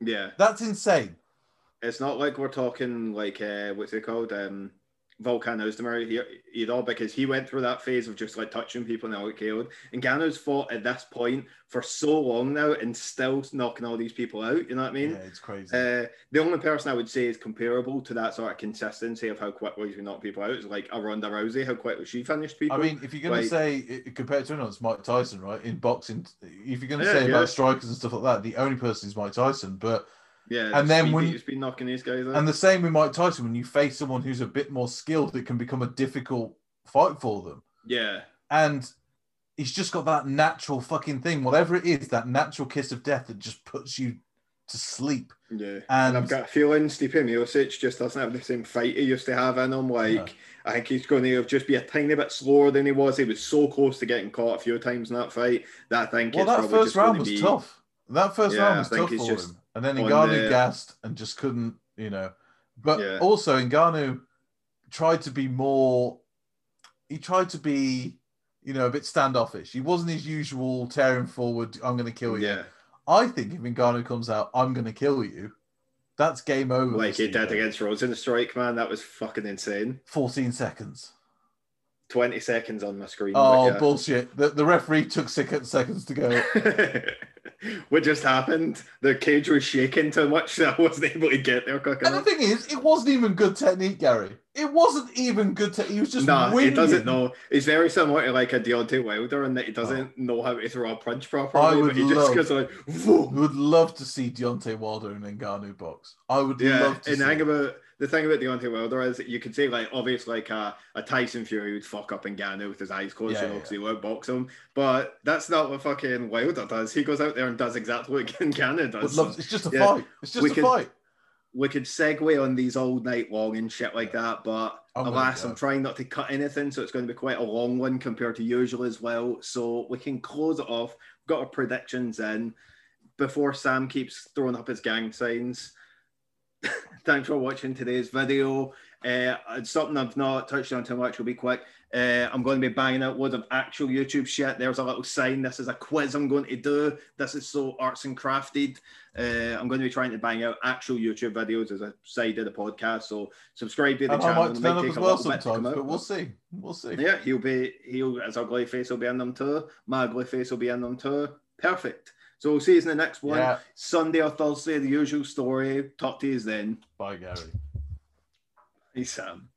S1: yeah,
S2: That's insane.
S1: it's not like we're talking like uh, what's it called? Um, Volkan Ozdemir here either because he went through that phase of just like touching people and all get killed. And Gano's fought at this point for so long now and still knocking all these people out. You know what I mean?
S2: yeah, it's crazy.
S1: Uh, the only person I would say is comparable to that sort of consistency of how quickly she knock people out is like a Ronda Rousey, how quickly she finished people.
S2: I mean, if you're
S1: like-
S2: to say compared to anyone, it's Mike Tyson, right? In boxing, if you're going to
S1: Yeah,
S2: say
S1: yeah.
S2: about strikers and stuff like that, the only person is Mike Tyson. But
S1: yeah,
S2: and then
S1: Speedy
S2: when-
S1: has been knocking these guys out.
S2: and eh? the same with Mike Tyson, when you face someone who's a bit more skilled, it can become a difficult fight for them.
S1: yeah,
S2: And he's just got that natural fucking thing, whatever it is, that natural kiss of death that just puts you to sleep.
S1: yeah.
S2: And-
S1: And, I've got a feeling Stipe Miocic just doesn't have the same fight he used to have in him. Like,
S2: No.
S1: I think he's going to just be a tiny bit slower than he was. He was so close to getting caught a few times in that fight that I think
S2: Well,
S1: it's
S2: that
S1: probably
S2: first
S1: just
S2: round was
S1: be,
S2: tough. That first
S1: Yeah,
S2: round
S1: I
S2: was
S1: think
S2: tough for
S1: just
S2: him. And then Ngannou
S1: the-
S2: gassed and just couldn't, you know. But
S1: Yeah.
S2: also Ngannou tried to be more. He tried to be. you know, a bit standoffish. He wasn't his usual tearing forward, I'm going to kill you.
S1: Yeah,
S2: I think if Ngannou comes out, I'm going to kill you, that's game over.
S1: like he did against Rozenstruik, man. That was fucking insane.
S2: 14 seconds.
S1: 20 seconds on my screen.
S2: Oh, bullshit. The, the referee took six seconds to go.
S1: what just happened? The cage was shaking too much that I wasn't able to get there quick
S2: And the thing is, it wasn't even good technique, Gary. It wasn't even good technique. He was just
S1: Nah, he
S2: winging.
S1: doesn't know. He's very similar to like a Deontay Wilder in that he doesn't oh. know how to throw a punch properly.
S2: Oh. I would
S1: but he just
S2: love-
S1: goes like,
S2: would love to see Deontay Wilder and Ngannou box. I would
S1: yeah.
S2: love to
S1: And
S2: see.
S1: about the thing about Deontay Wilder is you could say like obviously like a, a Tyson Fury would fuck up Ngannou with his eyes closed,
S2: Yeah,
S1: you know,
S2: yeah.
S1: because he would box him. But that's not what fucking Wilder does. He goes out there and does exactly what
S2: Would
S1: does.
S2: it's just a
S1: Yeah.
S2: fight. It's just
S1: We
S2: a
S1: could-
S2: fight.
S1: we could segue on these all night long and shit like that, but
S2: oh I'm
S1: alas. I'm trying not to cut anything, so it's going to be quite a long one compared to usual as well. So we can close it off. Got our predictions in before Sam keeps throwing up his gang signs. Thanks for watching today's video. Uh, it's something I've not touched on too much. Will be quick. Uh, I'm going to be banging out loads of actual YouTube shit. There's a little sign. This is a quiz I'm going to do. This is so arts and crafted. Uh, I'm going to be trying to bang out actual YouTube videos as a side of the podcast. So subscribe to the
S2: And I
S1: channel.
S2: might
S1: It
S2: turn up as well sometimes, but we'll see. We'll see.
S1: yeah, he'll be he'll his ugly face will be in them too. My ugly face will be in them too. Perfect. So we'll see you in the next one.
S2: Yeah.
S1: Sunday or Thursday, the usual story. Talk to you then.
S2: Bye, Gary.
S1: Hey Sam.